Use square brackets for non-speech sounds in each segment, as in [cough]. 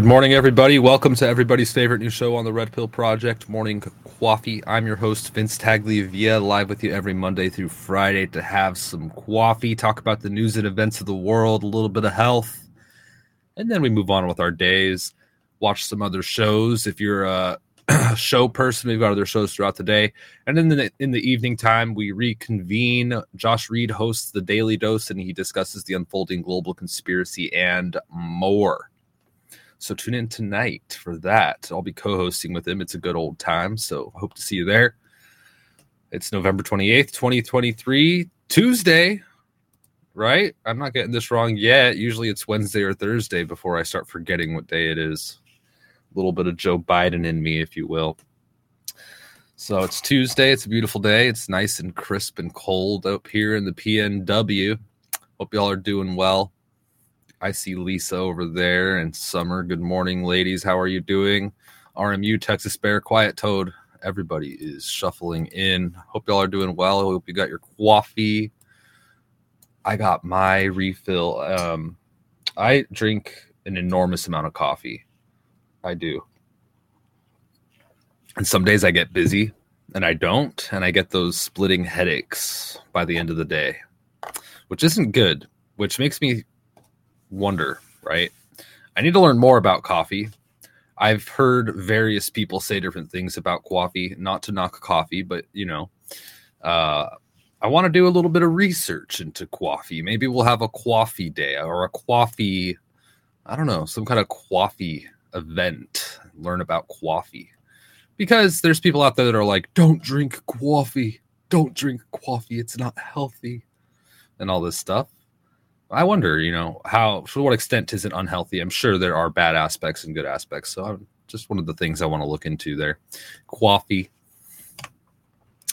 Good morning, everybody. Welcome to everybody's favorite new show on the Red Pill Project, Morning Qoffee. I'm your host, Vince Tagliavia, live with you every Monday through Friday to have some coffee, talk about the news and events of the world, a little bit of health, and then we move on with our days. Watch some other shows. If you're a [clears throat] show person, we've got other shows throughout the day. And then in the, in the evening time, we reconvene. Josh Reid hosts the Daily Dose, and he discusses the unfolding global conspiracy and more. So tune in tonight for that. I'll be co-hosting with him. It's a good old time. So hope to see you there. It's November 28th, 2023, Tuesday, right? I'm not getting this wrong yet. Usually it's Wednesday or Thursday before I start forgetting what day it is. A little bit of Joe Biden in me, if you will. So it's Tuesday. It's a beautiful day. It's nice and crisp and cold up here in the PNW. Hope y'all are doing well. I see Lisa over there and Summer. Good morning, ladies. How are you doing? RMU, Texas Bear, Quiet Toad. Everybody is shuffling in. Hope y'all are doing well. Hope you got your coffee. I got my refill. Um, I drink an enormous amount of coffee. I do. And some days I get busy and I don't, and I get those splitting headaches by the end of the day, which isn't good, which makes me wonder, right? I need to learn more about coffee. I've heard various people say different things about coffee, not to knock coffee, but you know, uh, I want to do a little bit of research into coffee. Maybe we'll have a coffee day or a coffee, I don't know, some kind of coffee event, learn about coffee. Because there's people out there that are like, don't drink coffee, don't drink coffee, it's not healthy, and all this stuff. I wonder, you know, how to what extent is it unhealthy? I'm sure there are bad aspects and good aspects. So I'm just one of the things I want to look into there. Coffee.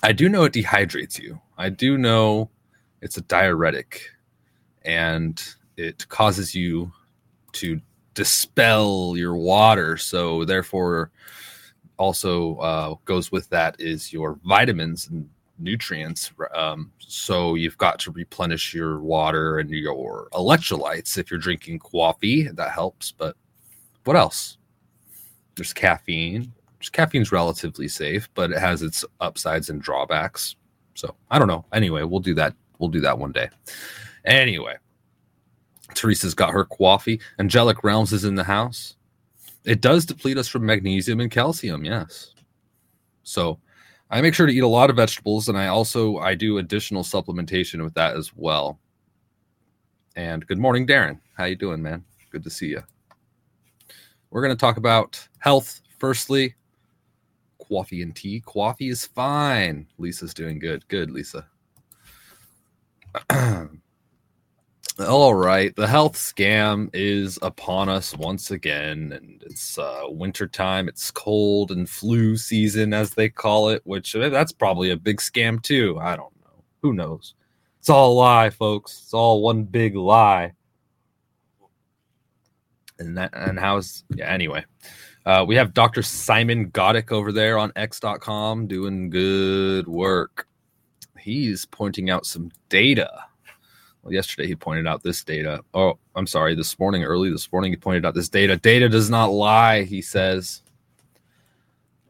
I do know it dehydrates you. I do know it's a diuretic and it causes you to dispel your water. So therefore also uh, goes with that is your vitamins and nutrients. Um, so you've got to replenish your water and your electrolytes if you're drinking coffee. That helps. But what else? There's caffeine. Caffeine's relatively safe, but it has its upsides and drawbacks. So I don't know. Anyway, we'll do that. We'll do that one day. Anyway, Teresa's got her coffee. Angelic Realms is in the house. It does deplete us from magnesium and calcium. Yes. So I make sure to eat a lot of vegetables, and I also I do additional supplementation with that as well. And good morning, Darren. How you doing, man? Good to see you. We're going to talk about health firstly. Coffee and tea. Coffee is fine. Lisa's doing good. Good, Lisa. [clears throat] All right, the health scam is upon us once again, and it's uh, winter time. It's cold and flu season, as they call it, which uh, that's probably a big scam too. I don't know. Who knows? It's all a lie, folks. It's all one big lie. And that and how's yeah. Anyway, uh, we have Dr. Simon Goddek over there on X.com doing good work. He's pointing out some data yesterday he pointed out this data. Oh, I'm sorry, this morning, early this morning, he pointed out this data. Data does not lie, he says.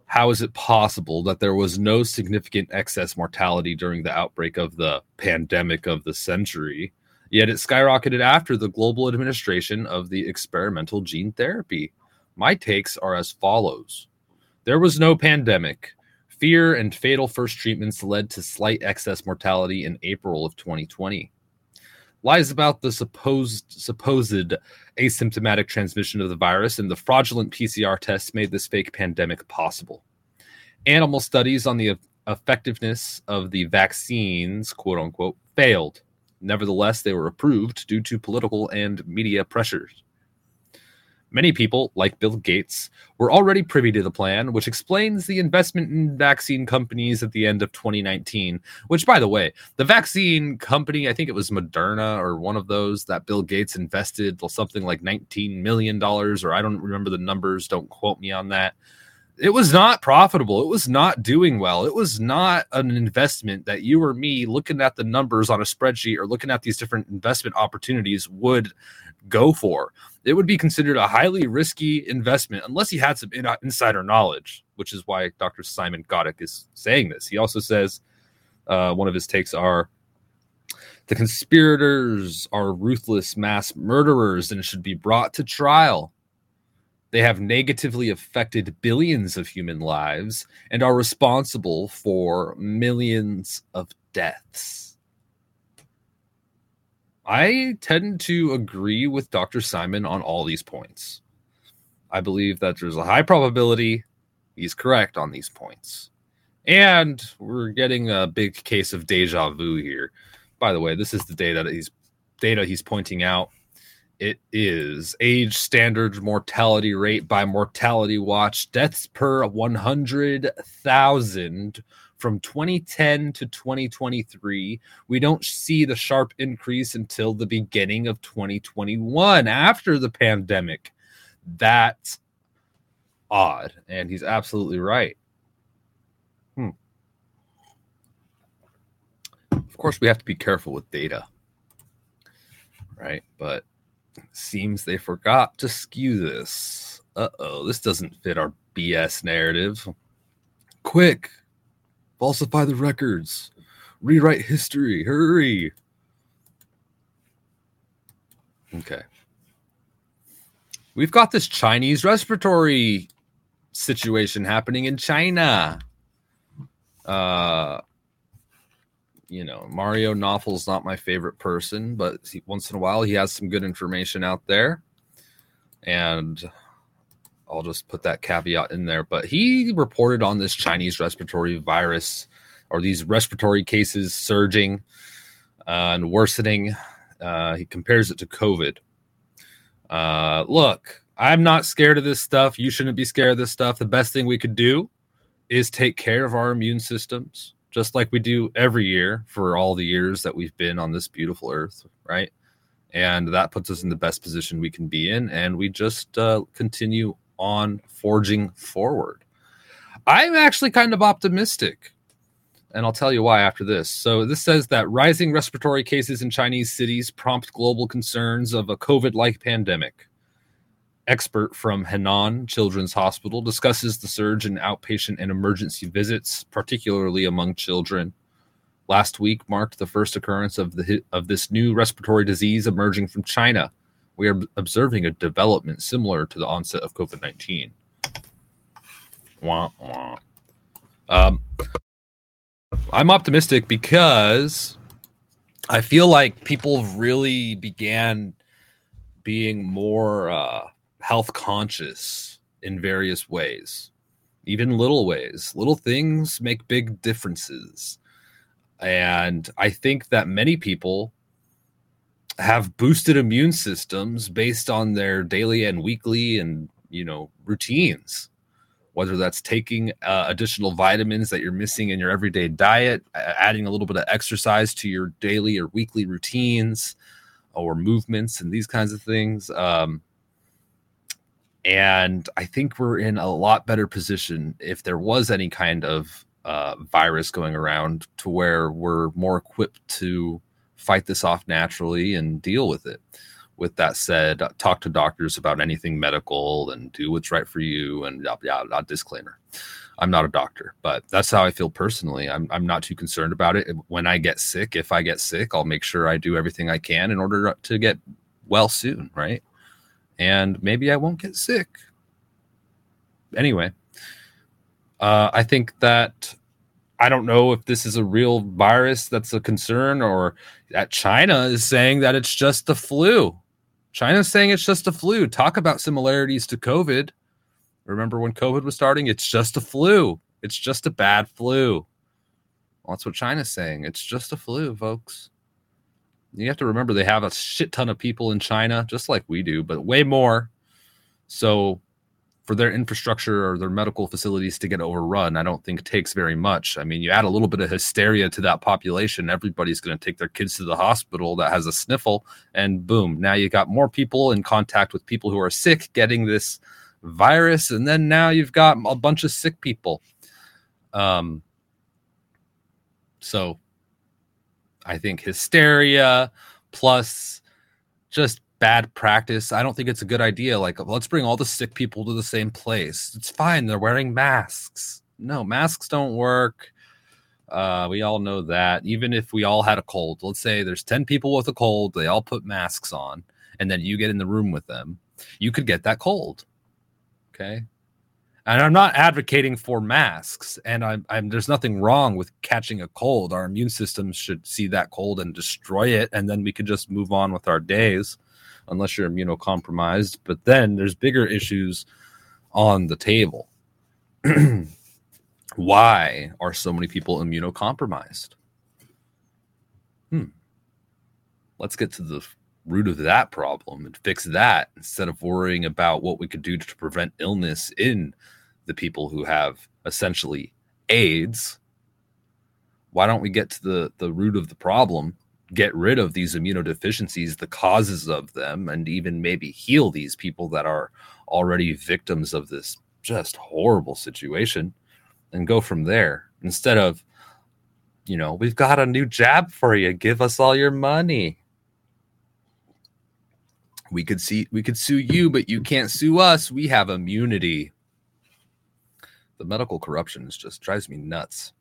How is it possible that there was no significant excess mortality during the outbreak of the pandemic of the century, yet it skyrocketed after the global administration of the experimental gene therapy? My takes are as follows There was no pandemic. Fear and fatal first treatments led to slight excess mortality in April of 2020 lies about the supposed supposed asymptomatic transmission of the virus and the fraudulent PCR tests made this fake pandemic possible. Animal studies on the effectiveness of the vaccines, quote unquote, failed. Nevertheless, they were approved due to political and media pressures. Many people, like Bill Gates, were already privy to the plan, which explains the investment in vaccine companies at the end of 2019. Which, by the way, the vaccine company, I think it was Moderna or one of those that Bill Gates invested something like $19 million, or I don't remember the numbers, don't quote me on that. It was not profitable. It was not doing well. It was not an investment that you or me looking at the numbers on a spreadsheet or looking at these different investment opportunities would go for. It would be considered a highly risky investment unless he had some in- insider knowledge, which is why Dr. Simon Goddek is saying this. He also says uh, one of his takes are the conspirators are ruthless mass murderers and should be brought to trial. They have negatively affected billions of human lives and are responsible for millions of deaths. I tend to agree with Dr. Simon on all these points. I believe that there's a high probability he's correct on these points. And we're getting a big case of deja vu here. By the way, this is the data that he's data he's pointing out. It is age standard mortality rate by Mortality Watch, deaths per 100,000 from 2010 to 2023. We don't see the sharp increase until the beginning of 2021 after the pandemic. That's odd. And he's absolutely right. Hmm. Of course, we have to be careful with data, right? But seems they forgot to skew this. Uh oh, this doesn't fit our BS narrative. Quick, falsify the records, rewrite history, hurry. Okay. We've got this Chinese respiratory situation happening in China. Uh, you know, Mario Nawfal's not my favorite person, but he, once in a while he has some good information out there. And I'll just put that caveat in there. But he reported on this Chinese respiratory virus or these respiratory cases surging uh, and worsening. Uh, he compares it to COVID. Uh, look, I'm not scared of this stuff. You shouldn't be scared of this stuff. The best thing we could do is take care of our immune systems just like we do every year for all the years that we've been on this beautiful earth, right? And that puts us in the best position we can be in. And we just uh, continue on forging forward. I'm actually kind of optimistic. And I'll tell you why after this. So, this says that rising respiratory cases in Chinese cities prompt global concerns of a COVID like pandemic expert from Henan Children's Hospital discusses the surge in outpatient and emergency visits, particularly among children. Last week marked the first occurrence of the of this new respiratory disease emerging from China. We are observing a development similar to the onset of COVID nineteen. Wah, wah. Um, I'm optimistic because I feel like people really began being more uh, health conscious in various ways, even little ways. Little things make big differences. And I think that many people have boosted immune systems based on their daily and weekly and, you know, routines. Whether that's taking uh, additional vitamins that you're missing in your everyday diet, adding a little bit of exercise to your daily or weekly routines, or movements and these kinds of things. Um, and I think we're in a lot better position if there was any kind of uh, virus going around to where we're more equipped to fight this off naturally and deal with it. With that said, talk to doctors about anything medical and do what's right for you. And yeah, disclaimer. I'm not a doctor, but that's how I feel personally. I'm, I'm not too concerned about it. When I get sick, if I get sick, I'll make sure I do everything I can in order to get well soon, right? and maybe I won't get sick. Anyway, uh, I think that I don't know if this is a real virus that's a concern or that China is saying that it's just the flu. China's saying it's just a flu. Talk about similarities to COVID. Remember when COVID was starting? It's just a flu. It's just a bad flu. Well, that's what China's saying. It's just a flu, folks you have to remember they have a shit ton of people in China, just like we do, but way more. So for their infrastructure or their medical facilities to get overrun, I don't think takes very much. I mean, you add a little bit of hysteria to that population, everybody's going to take their kids to the hospital that has a sniffle, and boom, now you got more people in contact with people who are sick getting this virus, and then now you've got a bunch of sick people. Um, so I think hysteria plus just bad practice. I don't think it's a good idea. Like, let's bring all the sick people to the same place. It's fine. They're wearing masks. No, masks don't work. Uh, we all know that. Even if we all had a cold, let's say there's 10 people with a cold, they all put masks on, and then you get in the room with them, you could get that cold. Okay. And I'm not advocating for masks, and I'm, I'm there's nothing wrong with catching a cold. Our immune system should see that cold and destroy it, and then we could just move on with our days, unless you're immunocompromised. But then there's bigger issues on the table. [clears throat] Why are so many people immunocompromised? Hmm. Let's get to the root of that problem and fix that instead of worrying about what we could do to prevent illness in the people who have essentially AIDS. Why don't we get to the, the root of the problem, get rid of these immunodeficiencies, the causes of them, and even maybe heal these people that are already victims of this just horrible situation and go from there. Instead of, you know, we've got a new jab for you. Give us all your money. We could see we could sue you but you can't sue us. We have immunity. The medical corruption just drives me nuts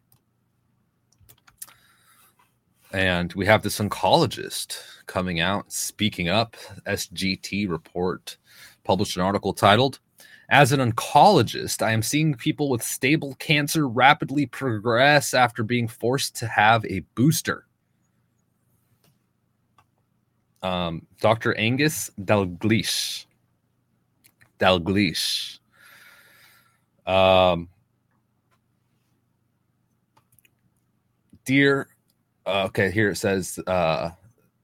and we have this oncologist coming out speaking up sgt report published an article titled as an oncologist i am seeing people with stable cancer rapidly progress after being forced to have a booster um, Dr. Angus Dalgleish. Dalgleish. Um, dear, okay, here it says, uh,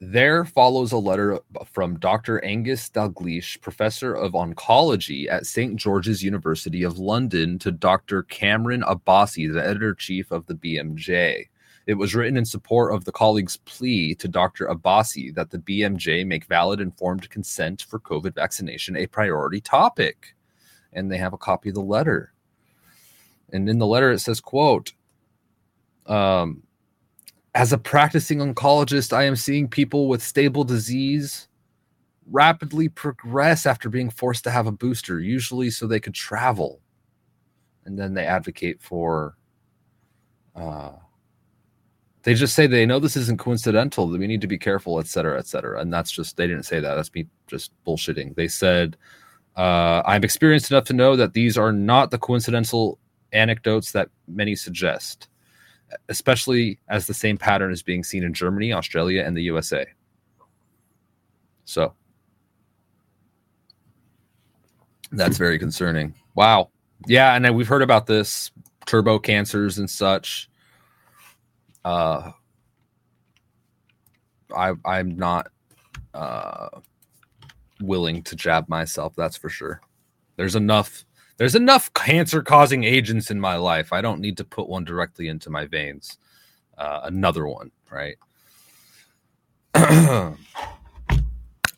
there follows a letter from Dr. Angus Dalgleish, professor of oncology at St. George's University of London, to Dr. Kamran Abbasi, the editor chief of the BMJ. It was written in support of the colleagues' plea to Dr. Abbasi that the BMJ make valid informed consent for COVID vaccination a priority topic. And they have a copy of the letter. And in the letter it says, quote, um, as a practicing oncologist, I am seeing people with stable disease rapidly progress after being forced to have a booster, usually so they could travel. And then they advocate for uh, they just say they know this isn't coincidental that we need to be careful et cetera et cetera. And that's just they didn't say that. That's me just bullshitting. They said uh, i'm experienced enough to know that these are not the coincidental anecdotes that many suggest especially as the same pattern is being seen in germany australia and the usa so that's very concerning wow yeah and we've heard about this turbo cancers and such uh, I I'm not uh, willing to jab myself. That's for sure. There's enough. There's enough cancer causing agents in my life. I don't need to put one directly into my veins. Uh, another one, right? [clears throat]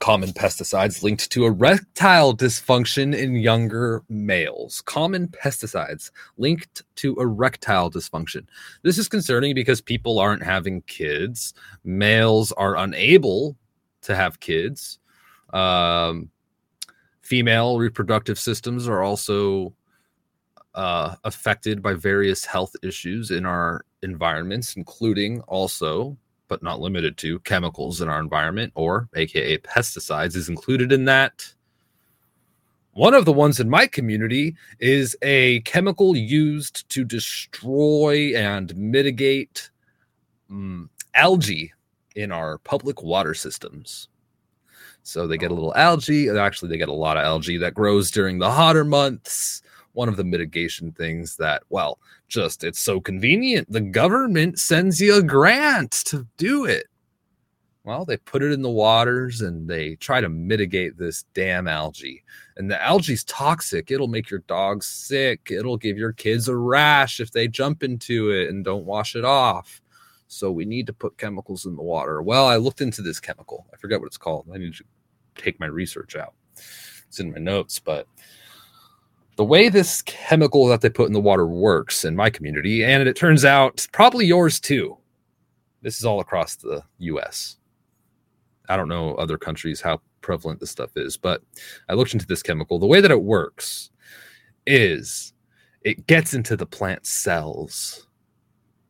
common pesticides linked to erectile dysfunction in younger males. Common pesticides linked to erectile dysfunction. This is concerning because people aren't having kids. Males are unable to have kids. Um, female reproductive systems are also uh, affected by various health issues in our environments, including also but not limited to, chemicals in our environment, or AKA pesticides, is included in that. One of the ones in my community is a chemical used to destroy and mitigate um, algae in our public water systems. So they get a little algae. Actually, they get a lot of algae that grows during the hotter months one of the mitigation things that, well, just it's so convenient. The government sends you a grant to do it. Well, they put it in the waters and they try to mitigate this damn algae. And the algae's toxic. It'll make your dogs sick. It'll give your kids a rash if they jump into it and don't wash it off. So we need to put chemicals in the water. Well, I looked into this chemical. I forget what it's called. I need to take my research out. It's in my notes, but the way this chemical that they put in the water works in my community, and it turns out probably yours too. This is all across the US. I don't know other countries how prevalent this stuff is, but I looked into this chemical. The way that it works is it gets into the plant cells.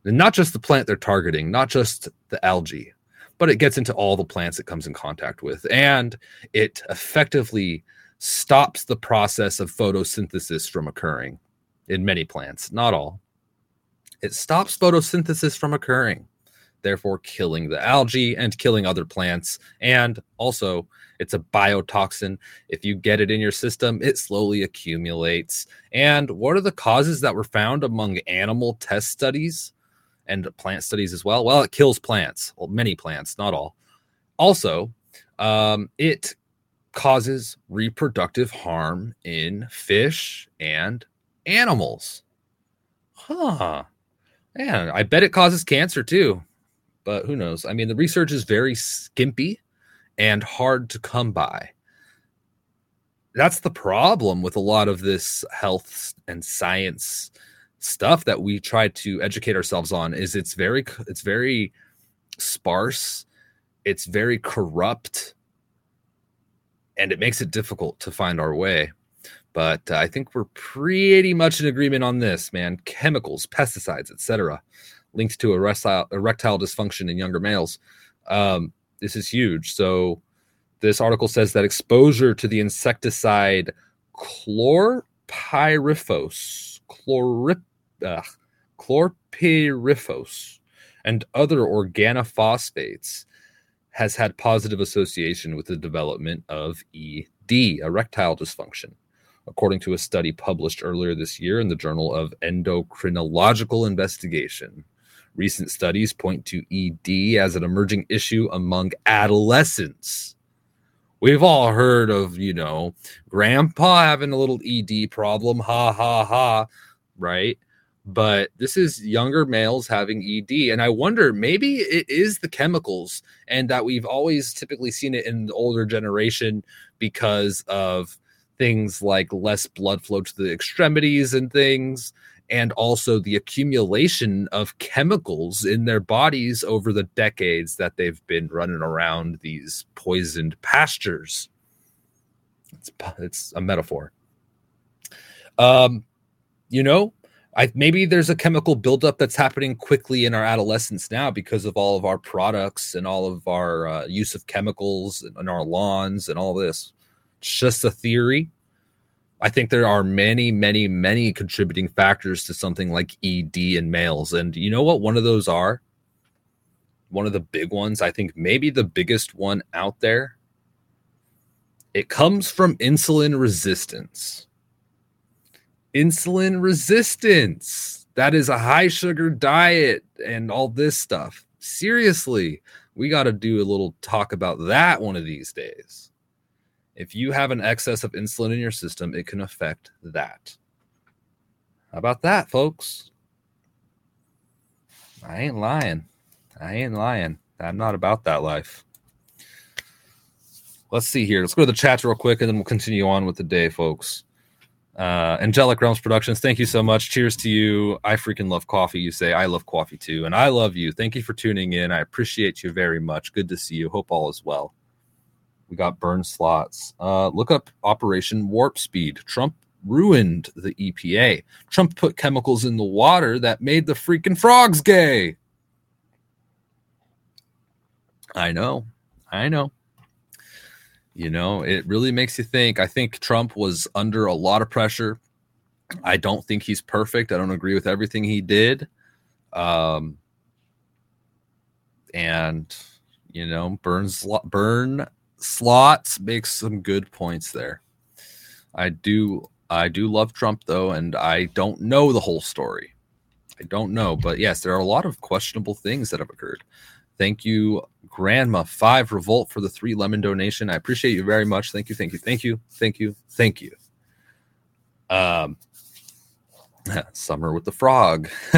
And not just the plant they're targeting, not just the algae, but it gets into all the plants it comes in contact with. And it effectively stops the process of photosynthesis from occurring in many plants, not all. It stops photosynthesis from occurring, therefore killing the algae and killing other plants. And also, it's a biotoxin. If you get it in your system, it slowly accumulates. And what are the causes that were found among animal test studies and plant studies as well? Well, it kills plants, well, many plants, not all. Also, um, it causes reproductive harm in fish and animals. Huh. Man, I bet it causes cancer too. But who knows? I mean, the research is very skimpy and hard to come by. That's the problem with a lot of this health and science stuff that we try to educate ourselves on is it's very it's very sparse, it's very corrupt and it makes it difficult to find our way. But uh, I think we're pretty much in agreement on this, man. Chemicals, pesticides, etc., linked to erectile, erectile dysfunction in younger males. Um, this is huge. So this article says that exposure to the insecticide chlorpyrifos, chlorip, uh, chlorpyrifos, and other organophosphates has had positive association with the development of ED, erectile dysfunction, according to a study published earlier this year in the Journal of Endocrinological Investigation. Recent studies point to ED as an emerging issue among adolescents. We've all heard of, you know, grandpa having a little ED problem, ha ha ha, right? But this is younger males having ED. And I wonder maybe it is the chemicals and that we've always typically seen it in the older generation because of things like less blood flow to the extremities and things. And also the accumulation of chemicals in their bodies over the decades that they've been running around these poisoned pastures. It's, it's a metaphor. Um, you know, I maybe there's a chemical buildup that's happening quickly in our adolescence now because of all of our products and all of our uh, use of chemicals and our lawns and all this. It's just a theory. I think there are many, many, many contributing factors to something like ED in males. And you know what one of those are? One of the big ones, I think maybe the biggest one out there. It comes from insulin resistance insulin resistance. That is a high sugar diet and all this stuff. Seriously, we got to do a little talk about that one of these days. If you have an excess of insulin in your system, it can affect that. How about that, folks? I ain't lying. I ain't lying. I'm not about that life. Let's see here. Let's go to the chat real quick and then we'll continue on with the day, folks. Uh, Angelic Realms Productions, thank you so much. Cheers to you. I freaking love coffee. You say I love coffee too, and I love you. Thank you for tuning in. I appreciate you very much. Good to see you. Hope all is well. We got burn slots. Uh, look up Operation Warp Speed. Trump ruined the EPA. Trump put chemicals in the water that made the freaking frogs gay. I know. I know you know, it really makes you think. I think Trump was under a lot of pressure. I don't think he's perfect. I don't agree with everything he did. Um, and you know, Burns Burn slots makes some good points there. I do I do love Trump though, and I don't know the whole story. I don't know, but yes, there are a lot of questionable things that have occurred. Thank you, Grandma Five Revolt, for the three lemon donation. I appreciate you very much. Thank you, thank you, thank you, thank you, thank you. Um, [laughs] Summer with the frog. [laughs]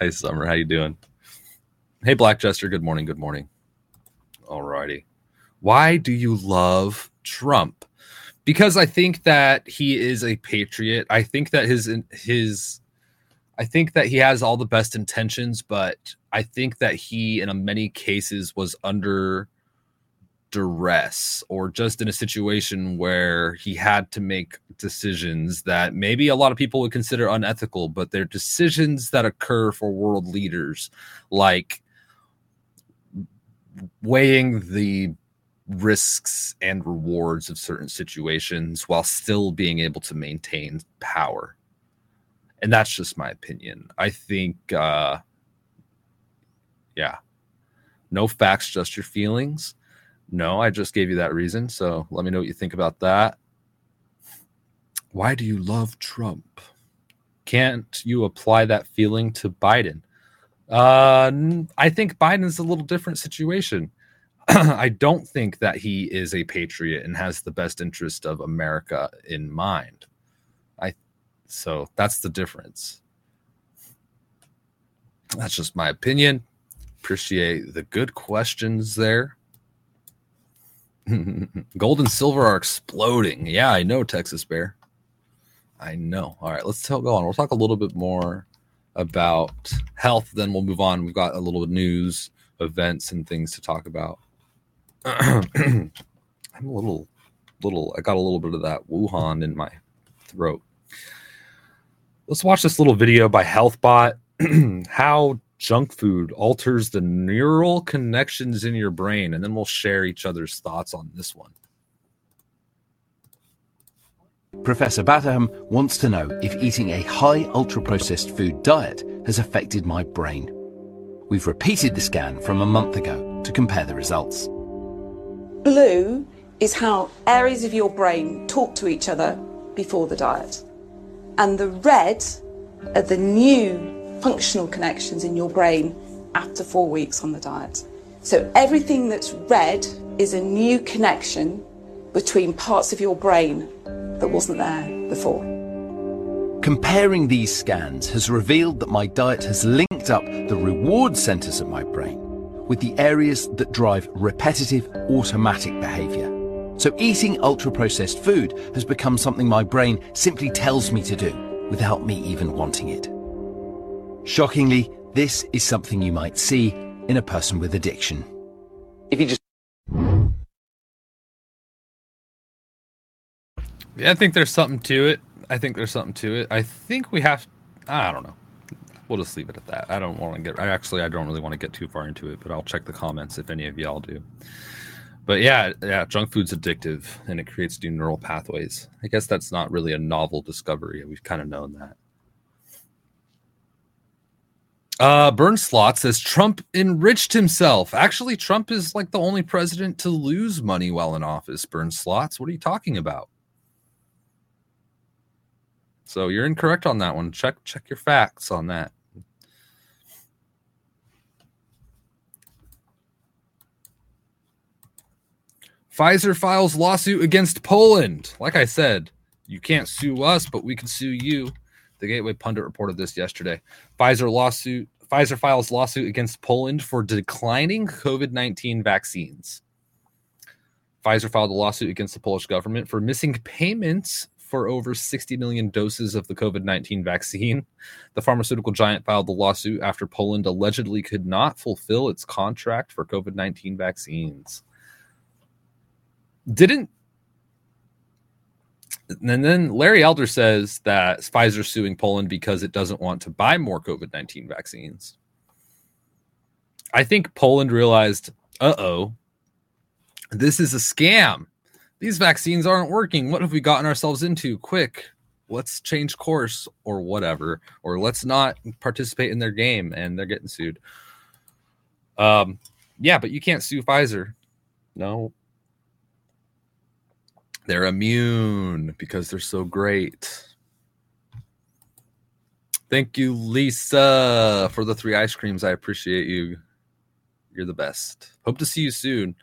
hey, Summer, how you doing? Hey, Black Jester. Good morning. Good morning. All righty. Why do you love Trump? Because I think that he is a patriot. I think that his his I think that he has all the best intentions, but I think that he, in many cases, was under duress or just in a situation where he had to make decisions that maybe a lot of people would consider unethical, but they're decisions that occur for world leaders, like weighing the risks and rewards of certain situations while still being able to maintain power. And that's just my opinion. I think, uh, yeah, no facts, just your feelings. No, I just gave you that reason. So let me know what you think about that. Why do you love Trump? Can't you apply that feeling to Biden? Uh, I think Biden's a little different situation. [clears throat] I don't think that he is a patriot and has the best interest of America in mind. So that's the difference. That's just my opinion. Appreciate the good questions there. [laughs] Gold and silver are exploding. Yeah, I know, Texas Bear. I know. All right, let's go on. We'll talk a little bit more about health, then we'll move on. We've got a little news, events, and things to talk about. [clears throat] I'm a little, little. I got a little bit of that Wuhan in my throat. Let's watch this little video by HealthBot. [clears throat] How junk food alters the neural connections in your brain, and then we'll share each other's thoughts on this one. Professor Batterham wants to know if eating a high ultra processed food diet has affected my brain. We've repeated the scan from a month ago to compare the results. Blue is how areas of your brain talk to each other before the diet. And the red are the new functional connections in your brain after four weeks on the diet. So everything that's red is a new connection between parts of your brain that wasn't there before. Comparing these scans has revealed that my diet has linked up the reward centers of my brain with the areas that drive repetitive automatic behavior. So eating ultra processed food has become something my brain simply tells me to do without me even wanting it. Shockingly, this is something you might see in a person with addiction. If you just Yeah, I think there's something to it. I think there's something to it. I think we have I don't know. We'll just leave it at that. I don't want to get I actually I don't really want to get too far into it, but I'll check the comments if any of y'all do. But yeah, yeah, junk food's addictive and it creates new neural pathways. I guess that's not really a novel discovery. We've kind of known that. Uh, Burn Slot says Trump enriched himself. Actually, Trump is like the only president to lose money while in office. Burn Slots, what are you talking about? So you're incorrect on that one. Check check your facts on that. Pfizer files lawsuit against Poland. Like I said, you can't sue us, but we can sue you. The Gateway Pundit reported this yesterday. Pfizer lawsuit. Pfizer files lawsuit against Poland for declining COVID 19 vaccines. Pfizer filed a lawsuit against the Polish government for missing payments for over 60 million doses of the COVID 19 vaccine. The pharmaceutical giant filed the lawsuit after Poland allegedly could not fulfill its contract for COVID 19 vaccines. Didn't and then Larry Elder says that Pfizer's suing Poland because it doesn't want to buy more COVID 19 vaccines. I think Poland realized, uh oh, this is a scam. These vaccines aren't working. What have we gotten ourselves into? Quick, let's change course or whatever, or let's not participate in their game. And they're getting sued. Um, yeah, but you can't sue Pfizer. No, they're immune because they're so great. Thank you, Lisa, for the three ice creams. I appreciate you. You're the best. Hope to see you soon.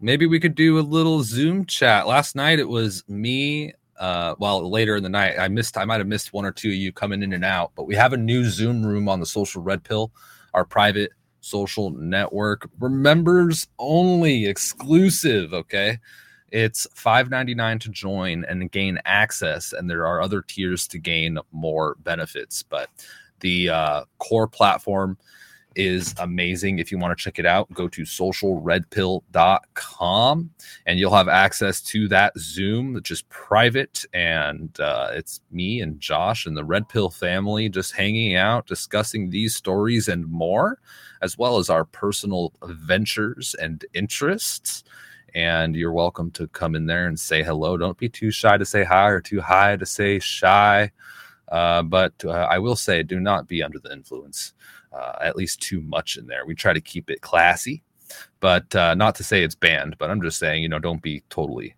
Maybe we could do a little Zoom chat. Last night it was me. Uh, well, later in the night, I missed. I might have missed one or two of you coming in and out. But we have a new Zoom room on the Social Red Pill, our private social network. Members only, exclusive. Okay, it's $5.99 to join and gain access, and there are other tiers to gain more benefits. But The uh, core platform is amazing. If you want to check it out, go to socialredpill.com and you'll have access to that Zoom, which is private. And uh, it's me and Josh and the Red Pill family just hanging out, discussing these stories and more, as well as our personal ventures and interests. And you're welcome to come in there and say hello. Don't be too shy to say hi or too high to say shy. Uh, but uh, I will say, do not be under the influence uh, at least too much in there. We try to keep it classy, but uh, not to say it's banned. But I'm just saying, you know, don't be totally,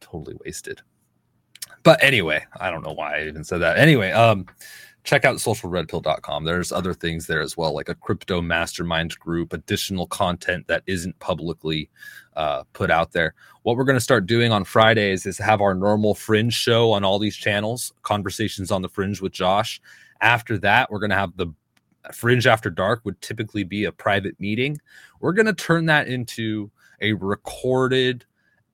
totally wasted. But anyway, I don't know why I even said that. Anyway, um, check out socialredpill.com. There's other things there as well, like a crypto mastermind group, additional content that isn't publicly uh, put out there. What we're going to start doing on Fridays is have our normal fringe show on all these channels, conversations on the fringe with Josh. After that, we're going to have the Fringe After Dark would typically be a private meeting. We're going to turn that into a recorded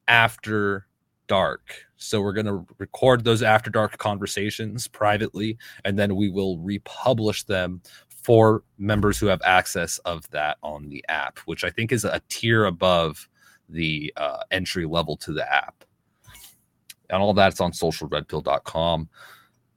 after dark. So we're going to record those after dark conversations privately, and then we will republish them for members who have access of that on the app, which I think is a tier above the uh, entry level to the app. And all that's on socialredpill.com.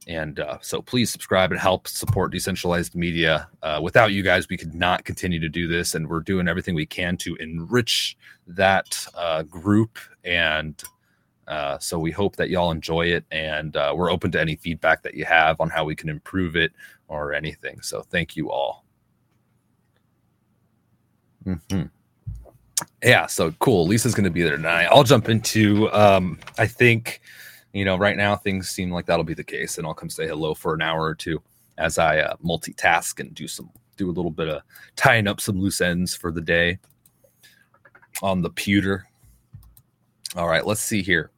And uh, so please subscribe and help support decentralized media. Uh, without you guys, we could not continue to do this. And we're doing everything we can to enrich that uh, group. And uh, so we hope that y'all enjoy it. And uh, we're open to any feedback that you have on how we can improve it or anything. So thank you all. Mm-hmm. Yeah, so cool. Lisa's going to be there tonight. I'll jump into, um, I think you know, right now things seem like that'll be the case, and I'll come say hello for an hour or two as I uh, multitask and do some do a little bit of tying up some loose ends for the day on the pewter. All right, let's see here.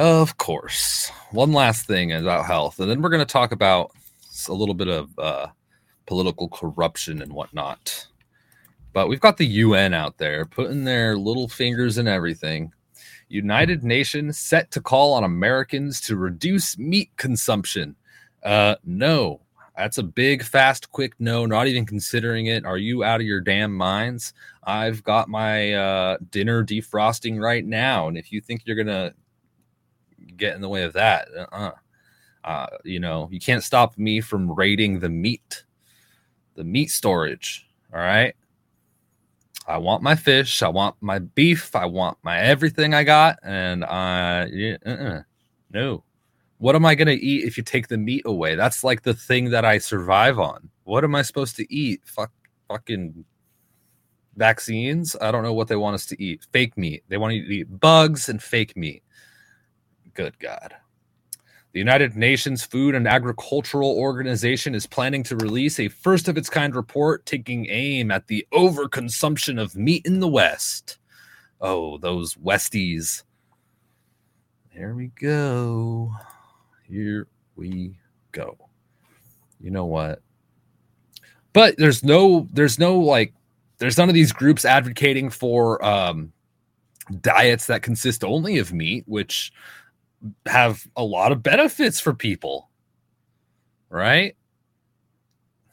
Of course, one last thing about health, and then we're going to talk about a little bit of uh, political corruption and whatnot. But we've got the UN out there putting their little fingers in everything. United Nations set to call on Americans to reduce meat consumption. Uh, no, that's a big, fast, quick no, not even considering it. Are you out of your damn minds? I've got my uh, dinner defrosting right now. And if you think you're going to get in the way of that, uh-uh. uh, you know, you can't stop me from raiding the meat, the meat storage. All right. I want my fish, I want my beef, I want my everything I got, and I yeah, uh-uh. no. What am I gonna eat if you take the meat away? That's like the thing that I survive on. What am I supposed to eat? Fuck, fucking vaccines. I don't know what they want us to eat. Fake meat. They want you to eat bugs and fake meat. Good God. The United Nations Food and Agricultural Organization is planning to release a first of its kind report taking aim at the overconsumption of meat in the West. Oh, those Westies. Here we go. Here we go. You know what? But there's no there's no like there's none of these groups advocating for um diets that consist only of meat, which have a lot of benefits for people. Right?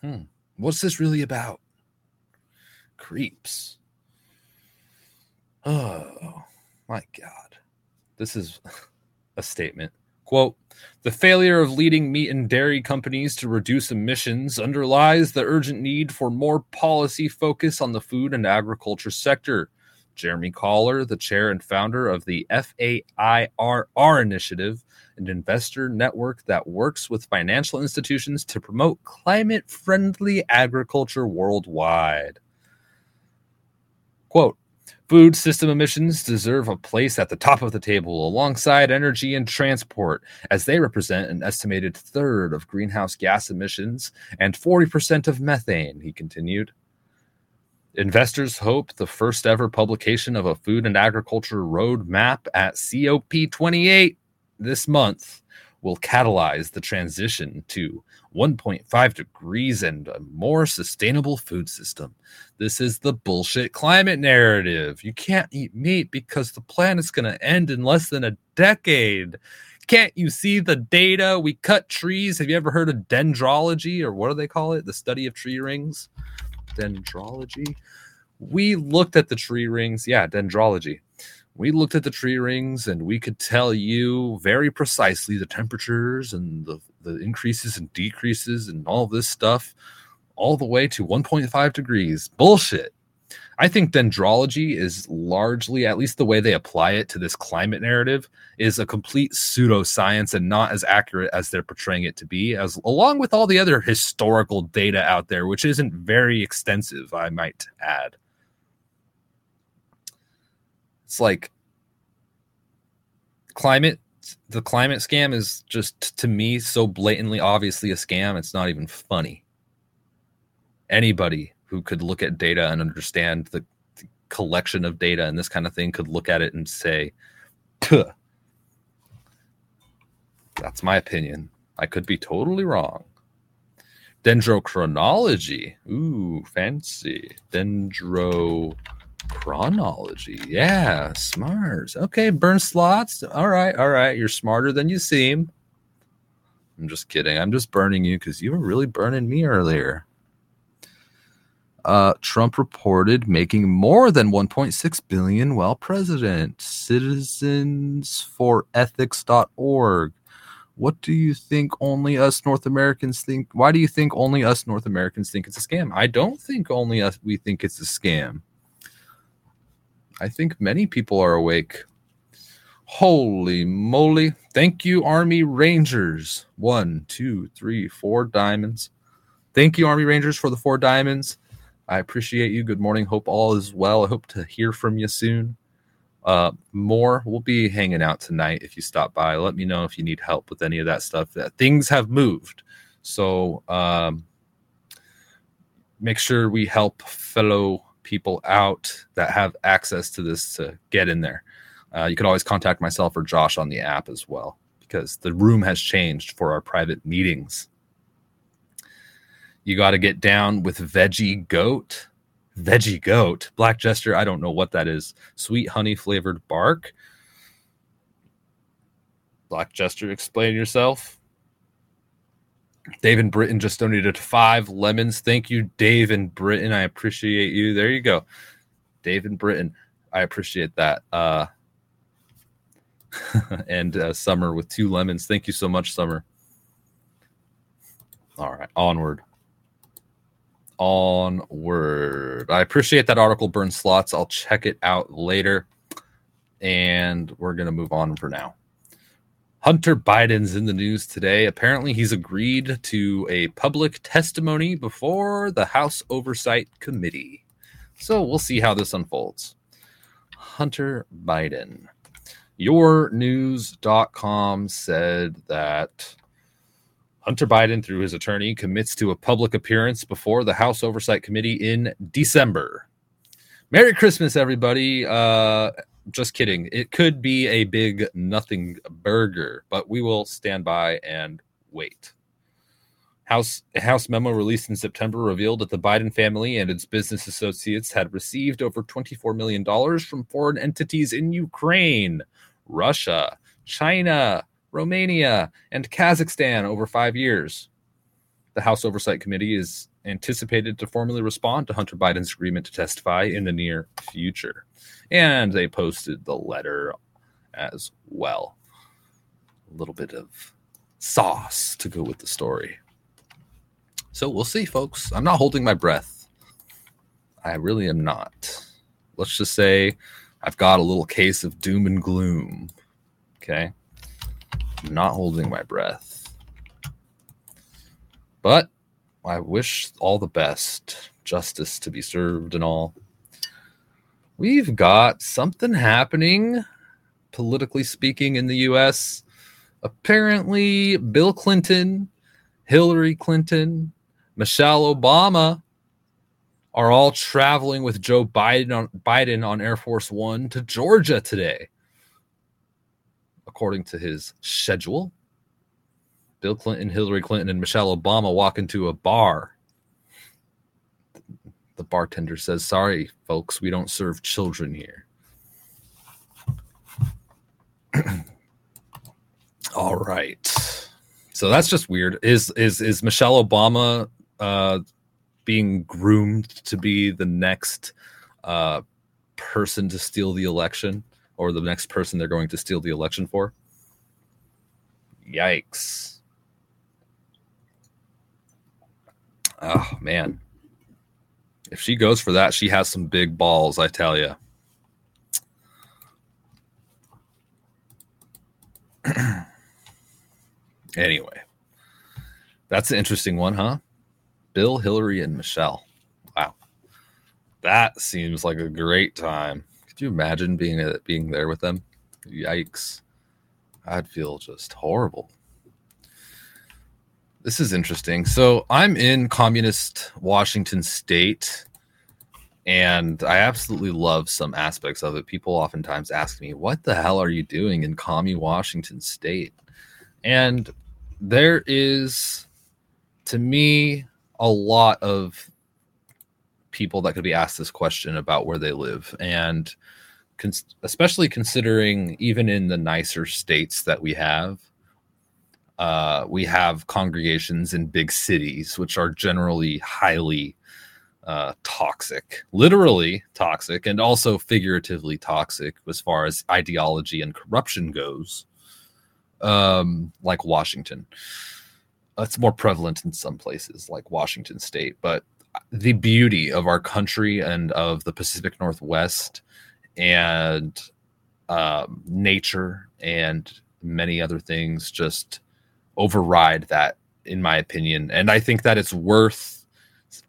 Hmm. What's this really about? Creeps. [sighs] Oh my God. This is [laughs] a statement. Quote The failure of leading meat and dairy companies to reduce emissions underlies the urgent need for more policy focus on the food and agriculture sector. Jeremy Coller, the chair and founder of the FAIRR initiative, an investor network that works with financial institutions to promote climate friendly agriculture worldwide. Quote, Food system emissions deserve a place at the top of the table alongside energy and transport, as they represent an estimated third of greenhouse gas emissions and 40% of methane, he continued. Investors hope the first ever publication of a food and agriculture roadmap at COP28 this month will catalyze the transition to 1.5 degrees and a more sustainable food system. This is the bullshit climate narrative. You can't eat meat because the planet's going to end in less than a decade. Can't you see the data? We cut trees. Have you ever heard of dendrology or what do they call it? The study of tree rings? Dendrology. We looked at the tree rings. Yeah, dendrology. We looked at the tree rings and we could tell you very precisely the temperatures and the, the increases and decreases and all this stuff all the way to 1.5 degrees. Bullshit. I think dendrology is largely, at least the way they apply it to this climate narrative, is a complete pseudoscience and not as accurate as they're portraying it to be, as along with all the other historical data out there, which isn't very extensive, I might add. It's like climate the climate scam is just to me so blatantly obviously a scam it's not even funny anybody who could look at data and understand the, the collection of data and this kind of thing could look at it and say Tuh. that's my opinion. I could be totally wrong. Dendrochronology. Ooh fancy. Dendro chronology yeah smart. Okay burn slots. All right all right. You're smarter than you seem. I'm just kidding. I'm just burning you because you were really burning me earlier uh, Trump reported making more than 1.6 billion while president. Citizensforethics.org. What do you think only us North Americans think? Why do you think only us North Americans think it's a scam? I don't think only us we think it's a scam. I think many people are awake. Holy moly. Thank you, Army Rangers. One, two, three, four diamonds. Thank you, Army Rangers, for the four diamonds. I appreciate you. Good morning. Hope all is well. I hope to hear from you soon. Uh, more, we'll be hanging out tonight if you stop by. Let me know if you need help with any of that stuff. That things have moved, so um, make sure we help fellow people out that have access to this to get in there. Uh, you can always contact myself or Josh on the app as well because the room has changed for our private meetings. You got to get down with veggie goat. Veggie goat. Black Jester, I don't know what that is. Sweet honey flavored bark. Black Jester, explain yourself. Dave and Britain just donated five lemons. Thank you, Dave and Britain. I appreciate you. There you go. Dave and Britain. I appreciate that. Uh, [laughs] and uh, Summer with two lemons. Thank you so much, Summer. All right, onward onward. I appreciate that article, Burn Slots. I'll check it out later. And we're going to move on for now. Hunter Biden's in the news today. Apparently, he's agreed to a public testimony before the House Oversight Committee. So we'll see how this unfolds. Hunter Biden. YourNews.com said that Hunter Biden, through his attorney, commits to a public appearance before the House Oversight Committee in December. Merry Christmas, everybody. Uh, just kidding. It could be a big nothing burger, but we will stand by and wait. House a House memo released in September revealed that the Biden family and its business associates had received over $24 million from foreign entities in Ukraine, Russia, China, Romania, and Kazakhstan over five years. The House Oversight Committee is anticipated to formally respond to Hunter Biden's agreement to testify in the near future. And they posted the letter as well. A little bit of sauce to go with the story. So we'll see, folks. I'm not holding my breath. I really am not. Let's just say I've got a little case of doom and gloom. Okay not holding my breath. But I wish all the best, justice to be served and all. We've got something happening, politically speaking, in the US. Apparently, Bill Clinton, Hillary Clinton, Michelle Obama are all traveling with Joe Biden on, Biden on Air Force One to Georgia today according to his schedule. Bill Clinton, Hillary Clinton, and Michelle Obama walk into a bar. The bartender says, Sorry, folks, we don't serve children here. [clears throat] All right. So that's just weird. Is is is Michelle Obama uh, being groomed to be the next uh, person to steal the election, or the next person they're going to steal the election for? Yikes! Oh man, if she goes for that, she has some big balls. I tell you. [clears throat] anyway, that's an interesting one, huh? Bill, Hillary, and Michelle. Wow, that seems like a great time. Could you imagine being a, being there with them? Yikes! I'd feel just horrible. This is interesting. So I'm in communist Washington State, and I absolutely love some aspects of it. People oftentimes ask me, "What the hell are you doing in commie Washington State?" And there is, to me, a lot of people that could be asked this question about where they live. And cons- especially considering even in the nicer states that we have uh, we have congregations in big cities which are generally highly uh, toxic literally toxic and also figuratively toxic as far as ideology and corruption goes um, like washington. It's more prevalent in some places like Washington State, but the beauty of our country and of the Pacific Northwest and um, nature and many other things just override that, in my opinion. And I think that it's worth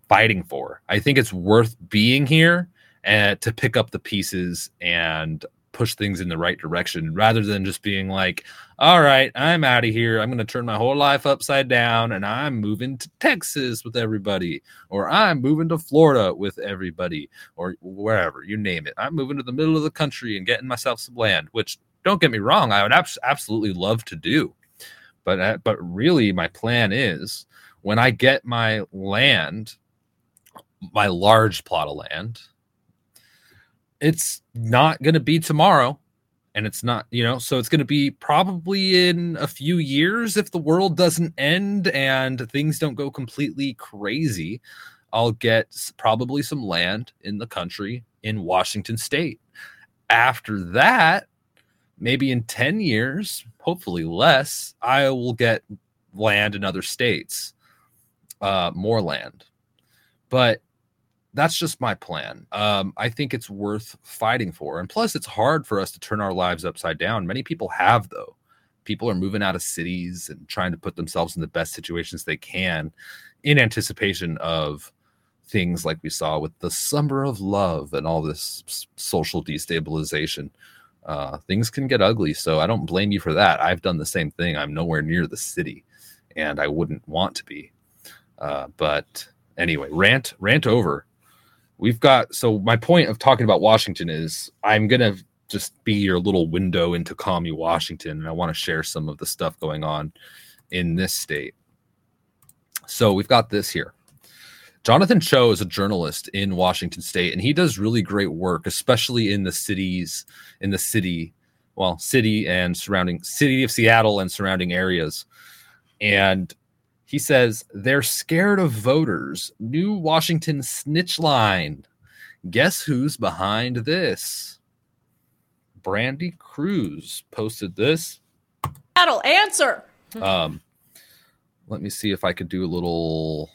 fighting for. I think it's worth being here and to pick up the pieces and push things in the right direction rather than just being like, all right, I'm out of here. I'm going to turn my whole life upside down and I'm moving to Texas with everybody, or I'm moving to Florida with everybody, or wherever you name it. I'm moving to the middle of the country and getting myself some land, which don't get me wrong, I would abs- absolutely love to do. But, uh, but really, my plan is when I get my land, my large plot of land, it's not going to be tomorrow and it's not you know so it's going to be probably in a few years if the world doesn't end and things don't go completely crazy. I'll get probably some land in the country in washington state. After that maybe in 10 years hopefully less i will get land in other states uh more land. But that's just my plan. Um, I think it's worth fighting for. And plus, it's hard for us to turn our lives upside down. Many people have, though. People are moving out of cities and trying to put themselves in the best situations they can in anticipation of things like we saw with the summer of love and all this social destabilization. Uh, things can get ugly. So I don't blame you for that. I've done the same thing. I'm nowhere near the city and I wouldn't want to be. Uh, but anyway, rant, rant over we've got so my point of talking about Washington is I'm gonna just be your little window into commie Washington, and I want to share some of the stuff going on in this state. So we've got this here. Jonathan Choe is a journalist in Washington State, and he does really great work, especially in the cities, in the city, well, city and surrounding city of Seattle and surrounding areas. And he says they're scared of voters. New Washington snitch line. Guess who's behind this? Brandi Kruse posted this. Battle answer. Um, let me see if I could do a little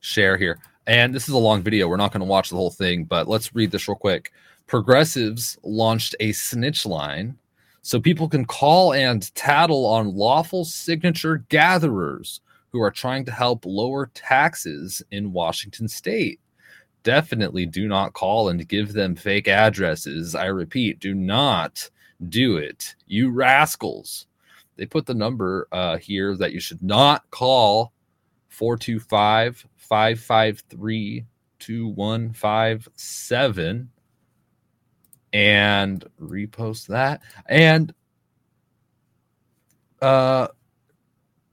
share here. And this is a long video. We're not going to watch the whole thing, but let's read this real quick. Progressives launched a snitch line so people can call and tattle on lawful signature gatherers who are trying to help lower taxes in Washington state. Definitely do not call and give them fake addresses. I repeat, do not do it, you rascals. They put the number uh, here that you should not call 425 553 2157 and repost that. And uh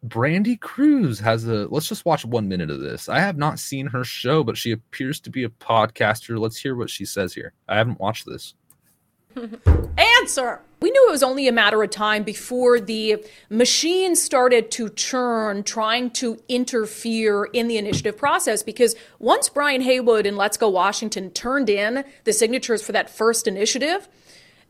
Brandi Kruse has a let's just watch one minute of this. I have not seen her show, but she appears to be a podcaster. Let's hear what she says here. I haven't watched this. [laughs] Answer. We knew it was only a matter of time before the machine started to churn, trying to interfere in the initiative process. Because once Brian Heywood and Let's Go Washington turned in the signatures for that first initiative,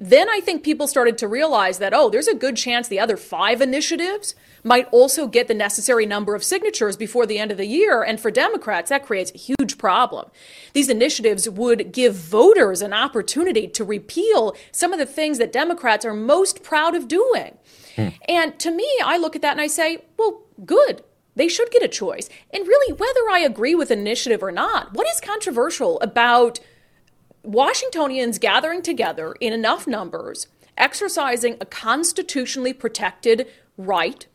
then I think people started to realize that, oh, there's a good chance the other five initiatives might also get the necessary number of signatures before the end of the year. And for Democrats, that creates a huge problem. These initiatives would give voters an opportunity to repeal some of the things that Democrats are most proud of doing. Hmm. And to me, I look at that and I say, well, good. They should get a choice. And really, whether I agree with an initiative or not, what is controversial about Washingtonians gathering together in enough numbers, exercising a constitutionally protected right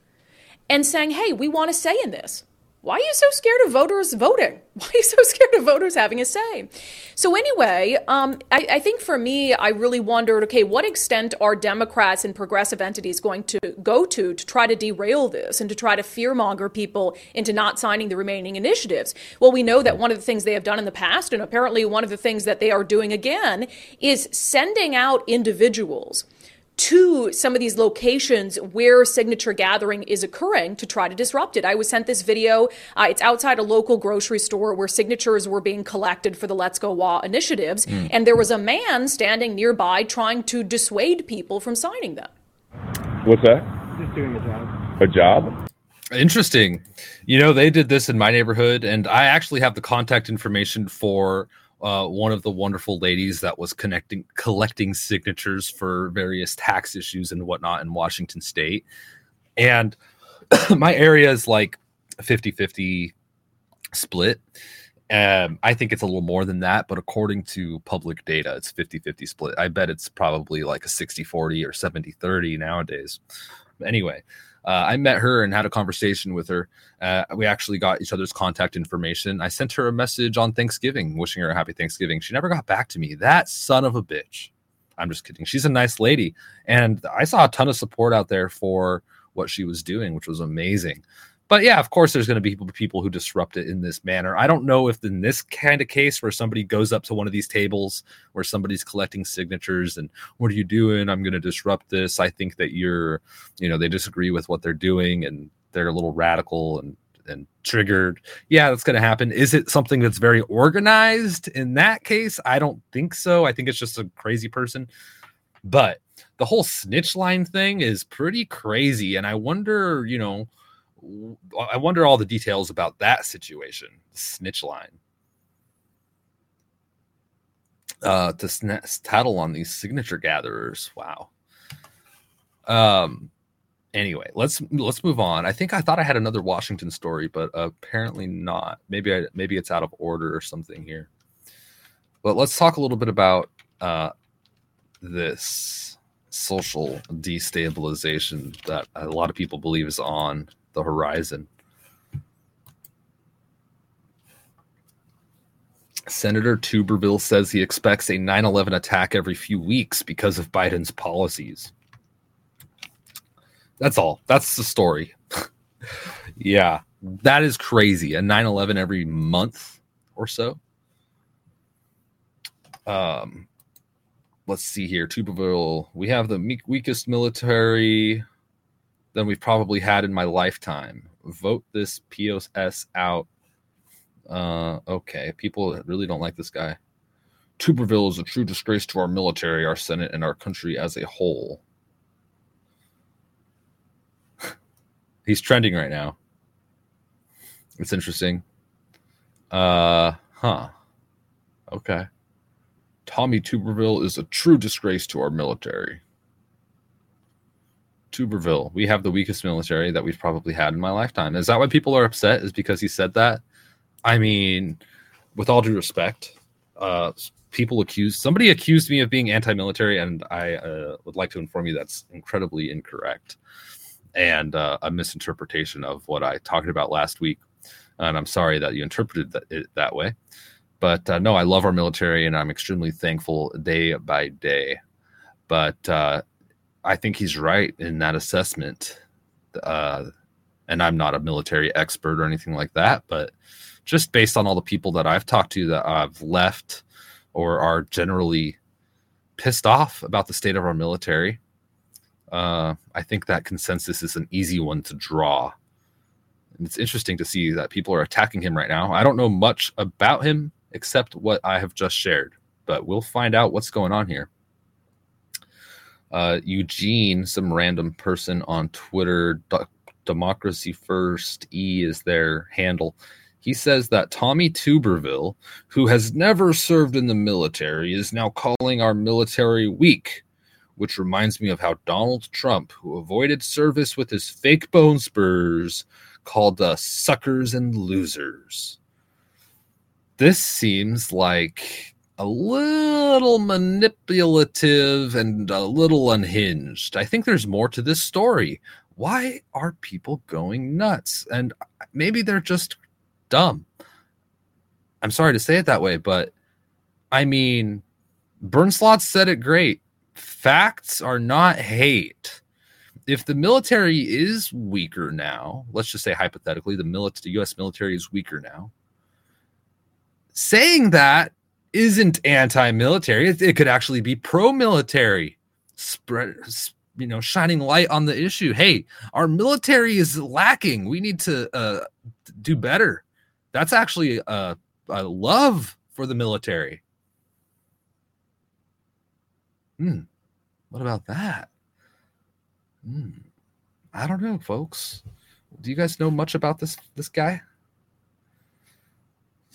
and saying, hey, we want a say in this. Why are you so scared of voters voting? [laughs] Why are you so scared of voters having a say? So, anyway, um, I, I, think for me, I really wondered okay, what extent are Democrats and progressive entities going to go to to try to derail this and to try to fearmonger people into not signing the remaining initiatives? Well, we know that one of the things they have done in the past, and apparently one of the things that they are doing again, is sending out individuals to some of these locations where signature gathering is occurring to try to disrupt it. I was sent this video. Uh, it's outside a local grocery store where signatures were being collected for the Let's Go WA initiatives, mm. and there was a man standing nearby trying to dissuade people from signing them. What's that? Just doing a job. A job? Interesting. You know, they did this in my neighborhood, and I actually have the contact information for uh, one of the wonderful ladies that was connecting collecting signatures for various tax issues and whatnot in Washington state. And [clears throat] my area is like 50 50 split. Um, I think it's a little more than that, but according to public data, it's 50 50 split. I bet it's probably like a 60 40 or 70 30 nowadays. Anyway, uh, I met her and had a conversation with her. Uh, we actually got each other's contact information. I sent her a message on Thanksgiving, wishing her a happy Thanksgiving. She never got back to me. That son of a bitch. I'm just kidding. She's a nice lady. And I saw a ton of support out there for what she was doing, which was amazing. But yeah, of course, there's going to be people, people who disrupt it in this manner. I don't know if in this kind of case where somebody goes up to one of these tables where somebody's collecting signatures and what are you doing? I'm going to disrupt this. I think that you're, you know, they disagree with what they're doing and they're a little radical and and triggered. Yeah, that's going to happen. Is it something that's very organized in that case? I don't think so. I think it's just a crazy person. But the whole snitch line thing is pretty crazy. And I wonder, you know, I wonder all the details about that situation, snitch line. Uh, to sn- tattle on these signature gatherers. Wow. Um. Anyway, let's let's move on. I think I thought I had another Washington story, but apparently not. Maybe I maybe it's out of order or something here. But let's talk a little bit about uh, this social destabilization that a lot of people believe is on the horizon. Senator Tuberville says he expects a 9 11 attack every few weeks because of Biden's policies. That's all. That's the story. [laughs] yeah, that is crazy. A 9 11 every month or so. Um, let's see here. Tuberville, we have the weakest military than we've probably had in my lifetime. Vote this POS out. Uh, okay, people really don't like this guy. Tuberville is a true disgrace to our military, our Senate, and our country as a whole. [laughs] He's trending right now. It's interesting. Uh, huh. Okay. Tommy Tuberville is a true disgrace to our military. Tuberville, we have the weakest military that we've probably had in my lifetime. Is that why people are upset? Is because he said that? I mean, with all due respect, uh, people accused somebody accused me of being anti-military, and I uh, would like to inform you that's incredibly incorrect and uh, a misinterpretation of what I talked about last week. And I'm sorry that you interpreted that, it that way. But uh, no, I love our military, and I'm extremely thankful day by day. But uh, I think he's right in that assessment. Uh, and I'm not a military expert or anything like that, but just based on all the people that I've talked to that I've left or are generally pissed off about the state of our military, Uh, I think that consensus is an easy one to draw. And it's interesting to see that people are attacking him right now. I don't know much about him except what I have just shared, but we'll find out what's going on here. Uh, Eugene, some random person on Twitter, Democracy First E is their handle. He says that Tommy Tuberville, who has never served in the military, is now calling our military weak, which reminds me of how Donald Trump, who avoided service with his fake bone spurs, called us suckers and losers. This seems like a little manipulative and a little unhinged. I think there's more to this story. Why are people going nuts? And maybe they're just dumb. I'm sorry to say it that way, but I mean, Bernslot said it great. Facts are not hate. If the military is weaker now, let's just say hypothetically, the, the U.S. military is weaker now. Saying that isn't anti-military. It, it could actually be pro-military. Spread, you know, shining light on the issue. Hey, our military is lacking. We need to uh, do better. That's actually a, a love for the military. Hmm. What about that? Hmm. I don't know, folks. Do you guys know much about this this guy?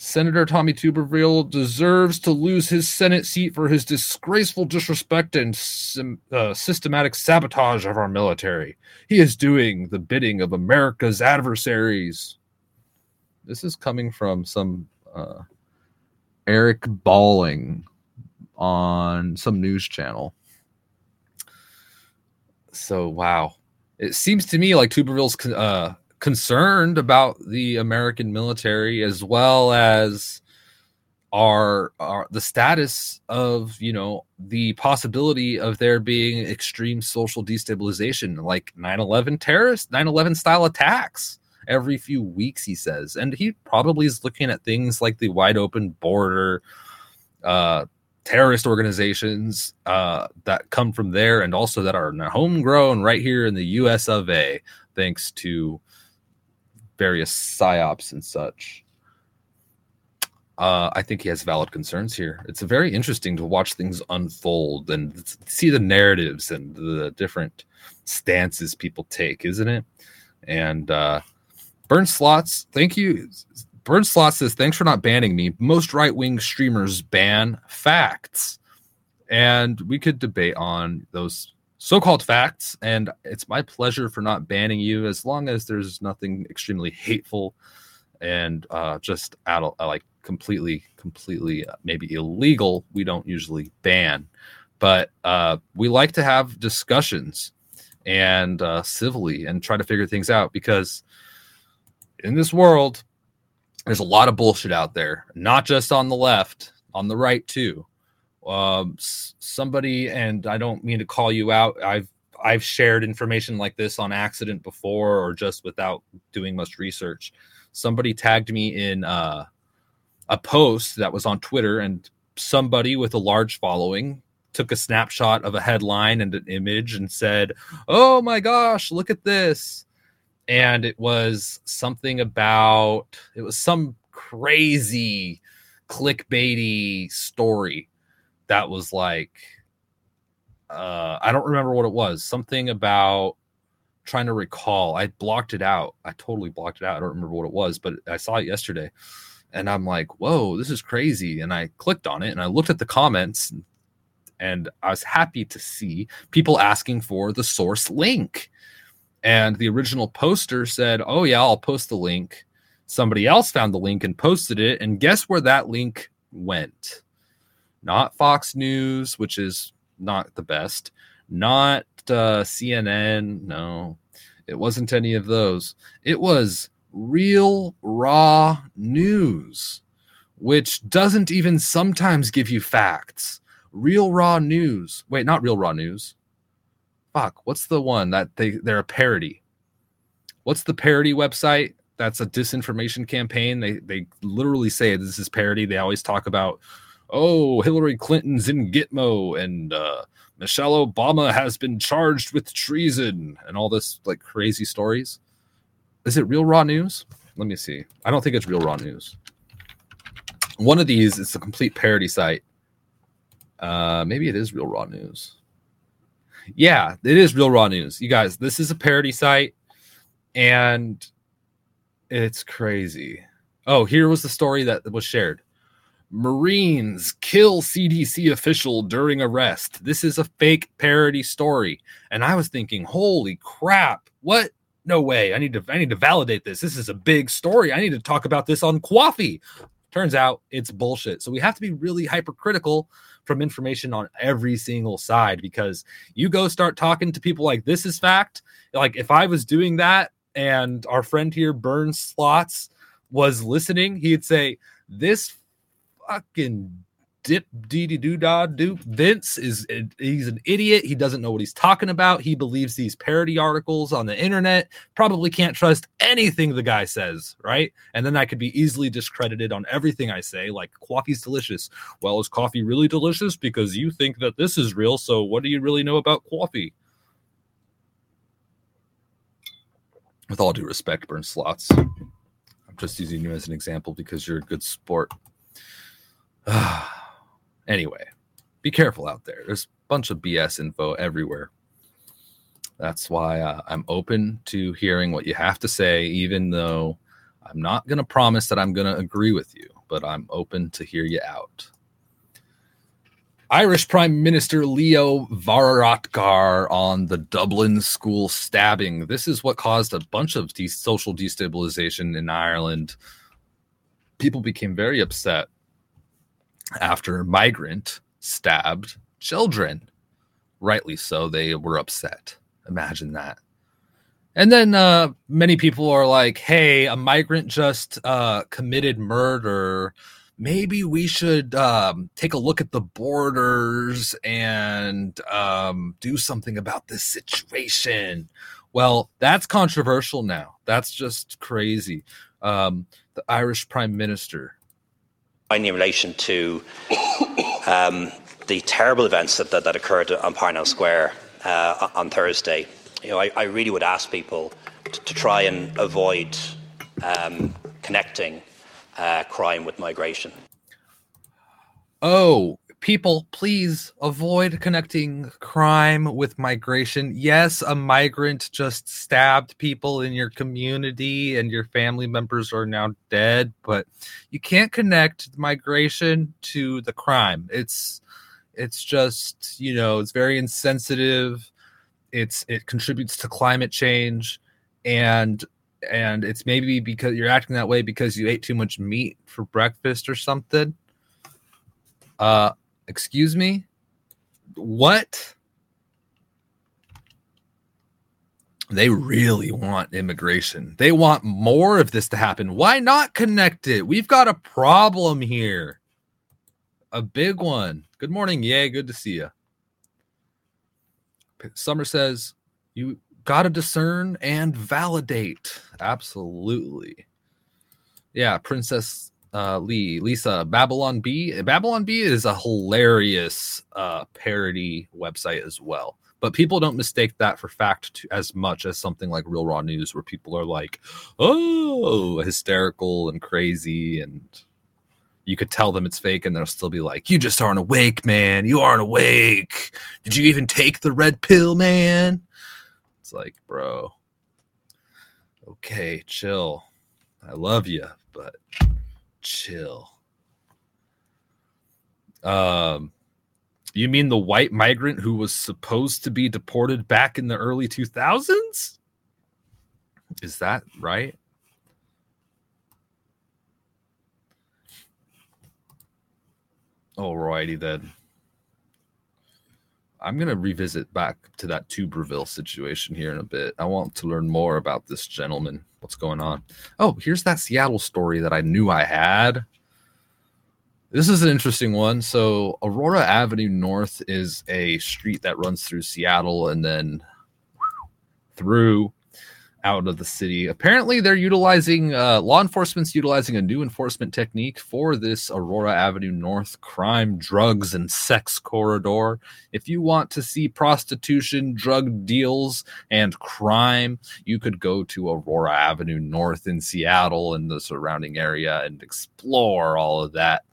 Senator Tommy Tuberville deserves to lose his Senate seat for his disgraceful disrespect and uh, systematic sabotage of our military. He is doing the bidding of America's adversaries. This is coming from some uh, Eric Bolling on some news channel. So, wow. It seems to me like Tuberville's uh, concerned about the American military as well as our, our the status of you know the possibility of there being extreme social destabilization like 9-11 terrorist 9-11 style attacks every few weeks he says. And he probably is looking at things like the wide open border uh terrorist organizations uh, that come from there and also that are homegrown right here in the US of A, thanks to various psyops and such. Uh, I think he has valid concerns here. It's very interesting to watch things unfold and see the narratives and the different stances people take, isn't it? And uh, Burn Slots, thank you. Burn Slot says, thanks for not banning me. Most right wing streamers ban facts. And we could debate on those so-called facts and it's my pleasure for not banning you as long as there's nothing extremely hateful and uh, just like completely completely uh, maybe illegal we don't usually ban. But uh, we like to have discussions and uh, civilly and try to figure things out because in this world there's a lot of bullshit out there not just on the left on the right too um, somebody, and I don't mean to call you out. I've I've shared information like this on accident before, or just without doing much research. Somebody tagged me in uh, a post that was on Twitter, and somebody with a large following took a snapshot of a headline and an image and said, "Oh my gosh, look at this!" And it was something about it was some crazy clickbaity story that was like uh I don't remember what it was. Something about trying to recall. I blocked it out. I totally blocked it out. I don't remember what it was, but I saw it yesterday. And I'm like, "Whoa, this is crazy." And I clicked on it and I looked at the comments and I was happy to see people asking for the source link. And the original poster said, "Oh yeah, I'll post the link." Somebody else found the link and posted it, and guess where that link went? Not Fox News, which is not the best, not uh, CNN. No, it wasn't any of those. It was real raw news, which doesn't even sometimes give you facts. Real raw news. Wait, not real raw news. Fuck, what's the one that they they're a parody? What's the parody website? That's a disinformation campaign. They they literally say this is parody. They always talk about oh, Hillary Clinton's in Gitmo and uh, Michelle Obama has been charged with treason and all this like crazy stories. Is it real raw news? Let me see. I don't think it's real raw news. One of these is a complete parody site. Uh, maybe it is real raw news. Yeah, it is real raw news. You guys, this is a parody site and it's crazy. Oh, here was the story that was shared. Marines kill CDC official during arrest. This is a fake parody story. And I was thinking, holy crap, what? No way. I need to I need to validate this. This is a big story. I need to talk about this on Qoffee. Turns out it's bullshit. So we have to be really hypercritical from information on every single side because you go start talking to people like this is fact. Like if I was doing that and our friend here, Burns Slots, was listening, he'd say, This fucking dip dee dee doo da do Vince is he's an idiot. He doesn't know what he's talking about. He believes these parody articles on the internet. Probably can't trust anything the guy says, right? And then I could be easily discredited on everything I say, like coffee's delicious. Well, is coffee really delicious? Because you think that this is real. So what do you really know about coffee? With all due respect, burn slots. I'm just using you as an example because you're a good sport. [sighs] anyway, be careful out there. There's a bunch of BS info everywhere. That's why uh, I'm open to hearing what you have to say, even though I'm not going to promise that I'm going to agree with you, but I'm open to hear you out. Irish Prime Minister Leo Varadkar on the Dublin school stabbing. This is what caused a bunch of de- social destabilization in Ireland. People became very upset after migrant stabbed children. Rightly so, they were upset. Imagine that. And then uh, many people are like, hey, a migrant just uh, committed murder. Maybe we should um, take a look at the borders and um, do something about this situation. Well, that's controversial now. That's just crazy. Um, the Irish Prime Minister in relation to um, the terrible events that, occurred on Parnell Square uh, on Thursday, I, really would ask people to, to try and avoid um, connecting uh, crime with migration. Oh, people, please avoid connecting crime with migration. Yes, a migrant just stabbed people in your community and your family members are now dead, but you can't connect migration to the crime. It's it's just, you know, it's very insensitive. It's it contributes to climate change and and it's maybe because you're acting that way because you ate too much meat for breakfast or something. Uh Excuse me? What? They really want immigration. They want more of this to happen. Why not connect it? We've got a problem here. A big one. Good morning. Yay. Good to see you. Summer says, You got to discern and validate. Absolutely. Yeah. Princess uh, Lee, Lisa, Babylon Bee. Babylon Bee is a hilarious uh, parody website as well. But people don't mistake that for fact to, as much as something like Real Raw News, where people are like, oh, hysterical and crazy. And you could tell them it's fake, and they'll still be like, you just aren't awake, man. You aren't awake. Did you even take the red pill, man? It's like, bro, okay, chill. I love you, but chill. Um, you mean the white migrant who was supposed to be deported back in the early 2000s? Is that right? Alrighty then. I'm gonna revisit back to that Tuberville situation here in a bit. I want to learn more about this gentleman. What's going on? Oh, here's that Seattle story that I knew I had. This is an interesting one. So, Aurora Avenue North is a street that runs through Seattle and then through. Out of the city. Apparently, they're utilizing uh, law enforcement's utilizing a new enforcement technique for this Aurora Avenue North crime, drugs, and sex corridor. If you want to see prostitution, drug deals, and crime, you could go to Aurora Avenue North in Seattle and the surrounding area and explore all of that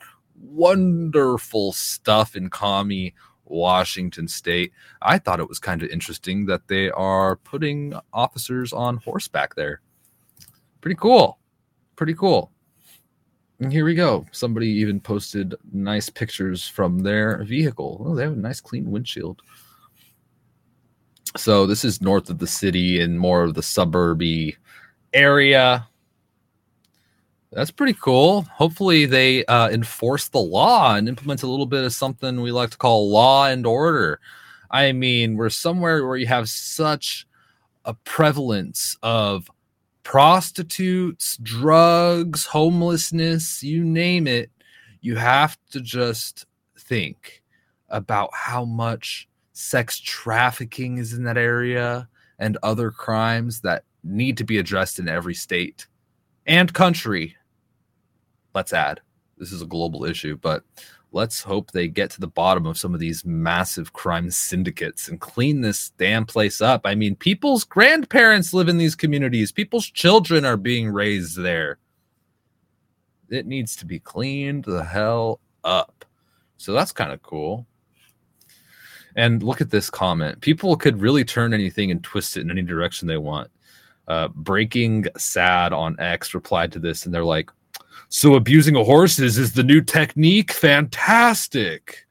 wonderful stuff in commie Washington State. I thought it was kind of interesting that they are putting officers on horseback there. Pretty cool. Pretty cool. And here we go. Somebody even posted nice pictures from their vehicle. Oh, they have a nice clean windshield. So this is north of the city and more of the suburby area. That's pretty cool. Hopefully, they uh, enforce the law and implement a little bit of something we like to call law and order. I mean, we're somewhere where you have such a prevalence of prostitutes, drugs, homelessness, you name it. You have to just think about how much sex trafficking is in that area and other crimes that need to be addressed in every state and country let's add this is a global issue, but let's hope they get to the bottom of some of these massive crime syndicates and clean this damn place up. I mean, people's grandparents live in these communities, people's children are being raised there. It needs to be cleaned the hell up. So that's kind of cool. And look at this comment. People could really turn anything and twist it in any direction they want. Uh, Breaking Sad on X replied to this, and they're like, so abusing a horses is the new technique. Fantastic.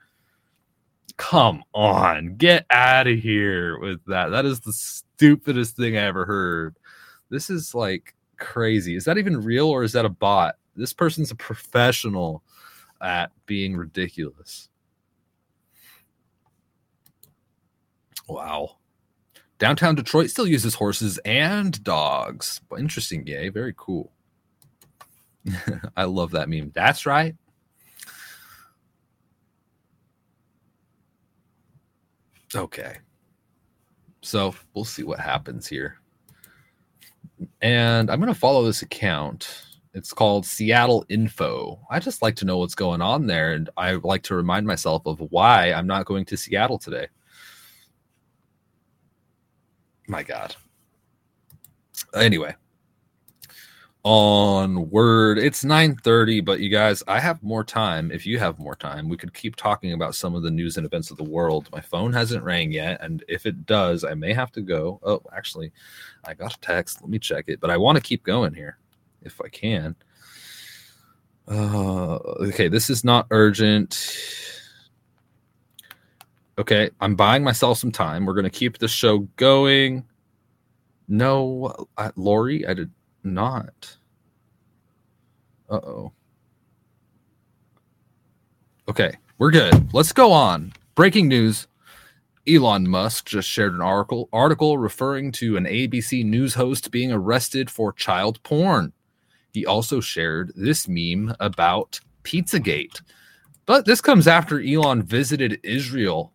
Come on, get out of here with that. That is the stupidest thing I ever heard. This is like crazy. Is that even real or is that a bot? This person's a professional at being ridiculous. Wow. Downtown Detroit still uses horses and dogs. Interesting, gay. Very cool. [laughs] I love that meme. That's right. Okay. So we'll see what happens here. And I'm going to follow this account. It's called Seattle Info. I just like to know what's going on there. And I like to remind myself of why I'm not going to Seattle today. My God. Anyway, on word it's 9:30 but you guys I have more time. If you have more time we could keep talking about some of the news and events of the world. My phone hasn't rang yet and if it does I may have to go. Oh actually I got a text. Let me check it but I want to keep going here if I can. Uh okay this is not urgent okay I'm buying myself some time we're going to keep the show going no I, Lori I did not. Uh oh. Okay, we're good. Let's go on. Breaking news. Elon Musk just shared an article article referring to an ABC news host being arrested for child porn. He also shared this meme about Pizzagate. But this comes after Elon visited Israel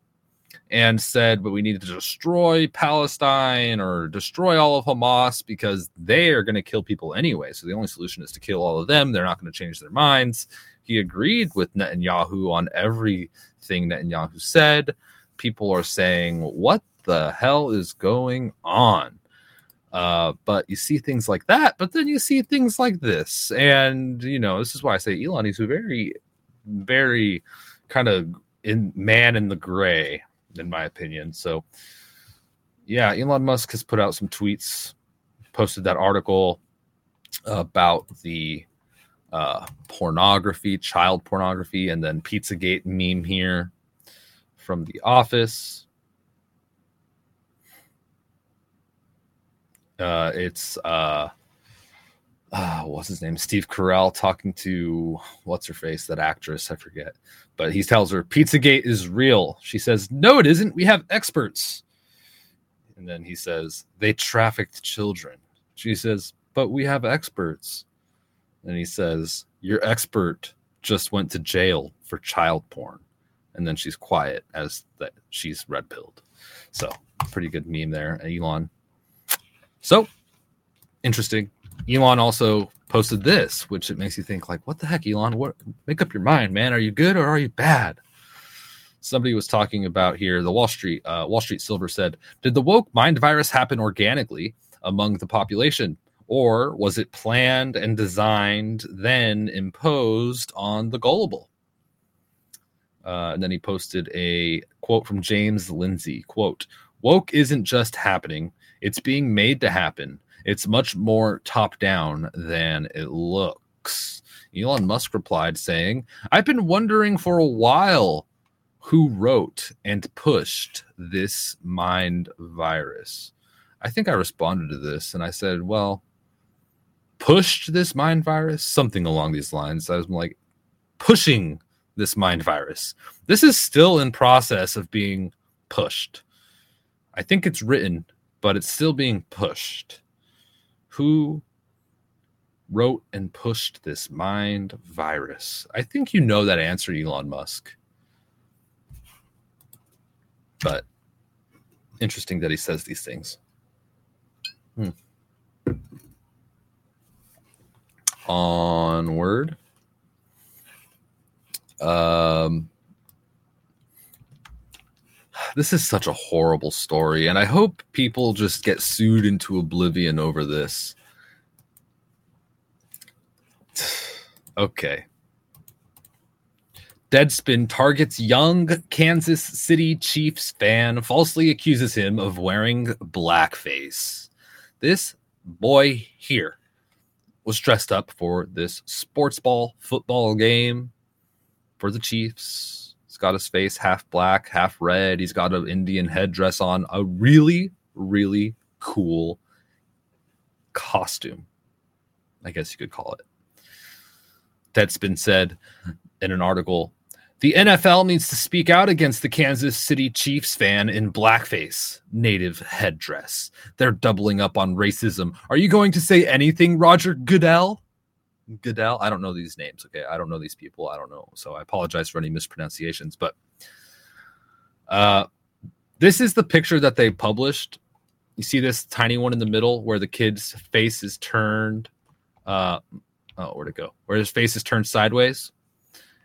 and said, but we need to destroy Palestine or destroy all of Hamas because they are going to kill people anyway. So the only solution is to kill all of them. They're not going to change their minds. He agreed with Netanyahu on everything Netanyahu said. People are saying, what the hell is going on? Uh, but you see things like that, but then you see things like this. And, you know, this is why I say Elon is a very, very kind of in man in the gray in my opinion. So, yeah, Elon Musk has put out some tweets, posted that article about the uh, pornography, child pornography, and then Pizzagate meme here from The Office. Uh, it's uh, uh, what's his name? Steve Carell talking to what's her face, that actress, I forget. But he tells her Pizzagate is real. She says, No, it isn't. We have experts. And then he says, They trafficked children. She says, But we have experts. And he says, Your expert just went to jail for child porn. And then she's quiet as that she's red pilled. So pretty good meme there, Elon. So interesting. Elon also posted this, which it makes you think like, what the heck, Elon? What make up your mind, man? Are you good or are you bad? Somebody was talking about here. The Wall Street uh, Wall Street Silver said, "Did the woke mind virus happen organically among the population, or was it planned and designed, then imposed on the gullible?" Uh, and then he posted a quote from James Lindsay: "Quote: Woke isn't just happening; it's being made to happen." It's much more top down than it looks. Elon Musk replied, saying, I've been wondering for a while who wrote and pushed this mind virus. I think I responded to this and I said, Well, pushed this mind virus? Something along these lines. I was like, pushing this mind virus. This is still in process of being pushed. I think it's written, but it's still being pushed. Who wrote and pushed this mind virus? I think you know that answer, Elon Musk. But interesting that he says these things. Hmm. Onward. Um, this is such a horrible story, and I hope people just get sued into oblivion over this. [sighs] okay. Deadspin targets young Kansas City Chiefs fan, falsely accuses him of wearing blackface. This boy here was dressed up for this sports ball football game for the Chiefs got his face half black, half red. He's got an Indian headdress on. A really, really cool costume, I guess you could call it. That's been said in an article. The NFL needs to speak out against the Kansas City Chiefs fan in blackface, native headdress. They're doubling up on racism. Are you going to say anything, Roger Goodell? Goodell. I don't know these names. Okay, I don't know these people. I don't know. So I apologize for any mispronunciations. But uh, this is the picture that they published. You see this tiny one in the middle where the kid's face is turned. Uh, oh, where'd it go? Where his face is turned sideways,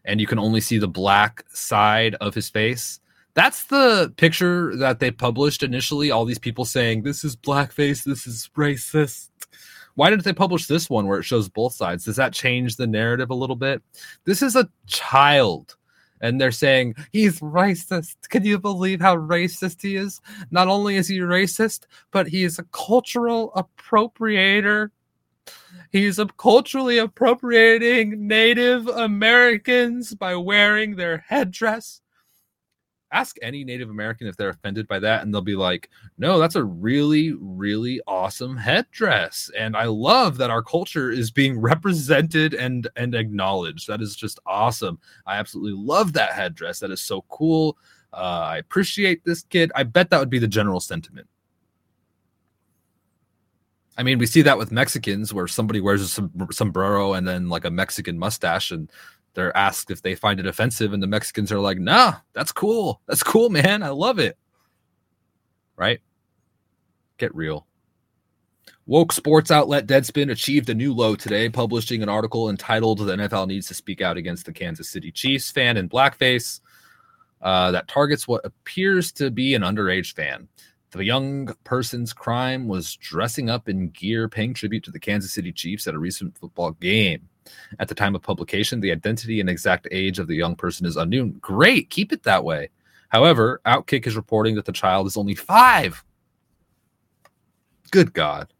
and you can only see the black side of his face. That's the picture that they published initially. All these people saying this is blackface, this is racist. Why didn't they publish this one where it shows both sides? Does that change the narrative a little bit? This is a child and they're saying he's racist. Can you believe how racist he is? Not only is he racist, but he is a cultural appropriator. He's culturally appropriating Native Americans by wearing their headdress ask any Native American if they're offended by that, and they'll be like, no, that's a really, really awesome headdress. And I love that our culture is being represented and and acknowledged. That is just awesome. I absolutely love that headdress. That is so cool. Uh, I appreciate this kid. I bet that would be the general sentiment. I mean, we see that with Mexicans where somebody wears a sombrero and then like a Mexican mustache, and they're asked if they find it offensive, and the Mexicans are like, "Nah, that's cool. That's cool, man. I love it." Right? Get real. Woke sports outlet Deadspin achieved a new low today, publishing an article entitled "The NFL Needs to Speak Out Against the Kansas City Chiefs Fan in Blackface." Uh, that targets what appears to be an underage fan. The young person's crime was dressing up in gear, paying tribute to the Kansas City Chiefs at a recent football game. At the time of publication, the identity and exact age of the young person is unknown. Great, keep it that way. However, Outkick is reporting that the child is only five. Good God.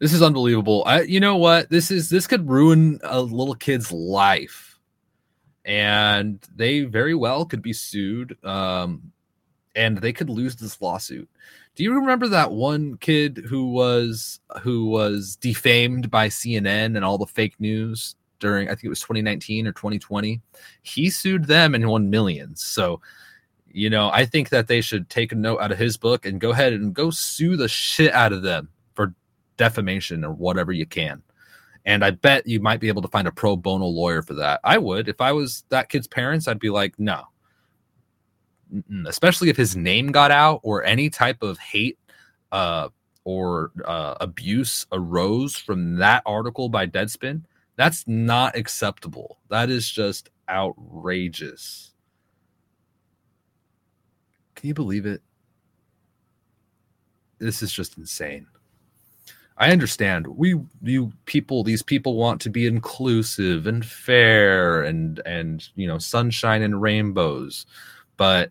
This is unbelievable. I, you know what? This is this could ruin a little kid's life, and they very well could be sued, um, and they could lose this lawsuit. Do you remember that one kid who was who was defamed by CNN and all the fake news during I think it was 2019 or 2020? He sued them and won millions. So, you know, I think that they should take a note out of his book and go ahead and go sue the shit out of them for defamation or whatever you can. And I bet you might be able to find a pro bono lawyer for that. I would. If I was that kid's parents, I'd be like, no, especially if his name got out or any type of hate uh, or uh, abuse arose from that article by Deadspin, that's not acceptable. That is just outrageous. Can you believe it? This is just insane. I understand. We you people these people want to be inclusive and fair and and you know sunshine and rainbows. But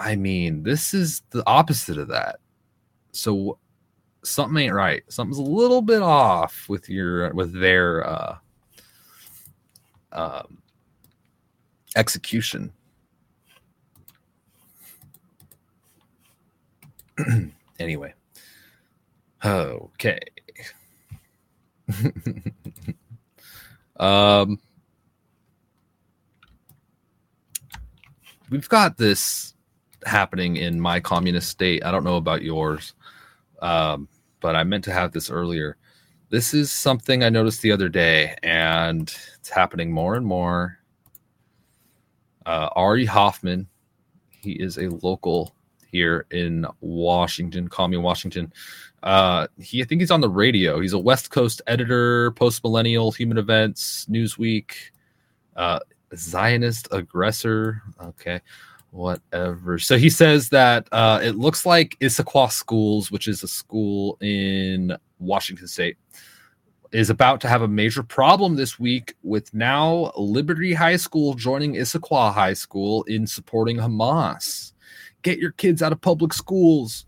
I mean, this is the opposite of that. So something ain't right. Something's a little bit off with your with their uh um execution. [clears throat] anyway. Okay. [laughs] um we've got this happening in my communist state. I don't know about yours. Um, but I meant to have this earlier. This is something I noticed the other day, and it's happening more and more. Uh, Ari Hoffman, he is a local here in Washington, me Washington. Uh, he, I think he's on the radio. He's a West Coast editor, post millennial, human events, Newsweek, uh, Zionist aggressor. Okay, whatever. So he says that uh, it looks like Issaquah Schools, which is a school in Washington State, is about to have a major problem this week with now Liberty High School joining Issaquah High School in supporting Hamas. Get your kids out of public schools.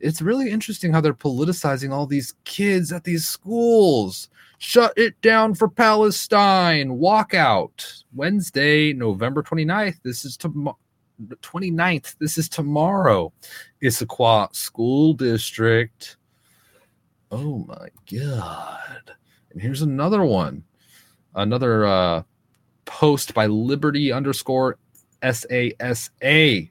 It's really interesting how they're politicizing all these kids at these schools. Shut it down for Palestine. Walkout. Wednesday, November 29th. This is tomorrow. 29th. This is tomorrow. Issaquah School District. Oh my God. And here's another one. Another uh, post by Liberty underscore SASA.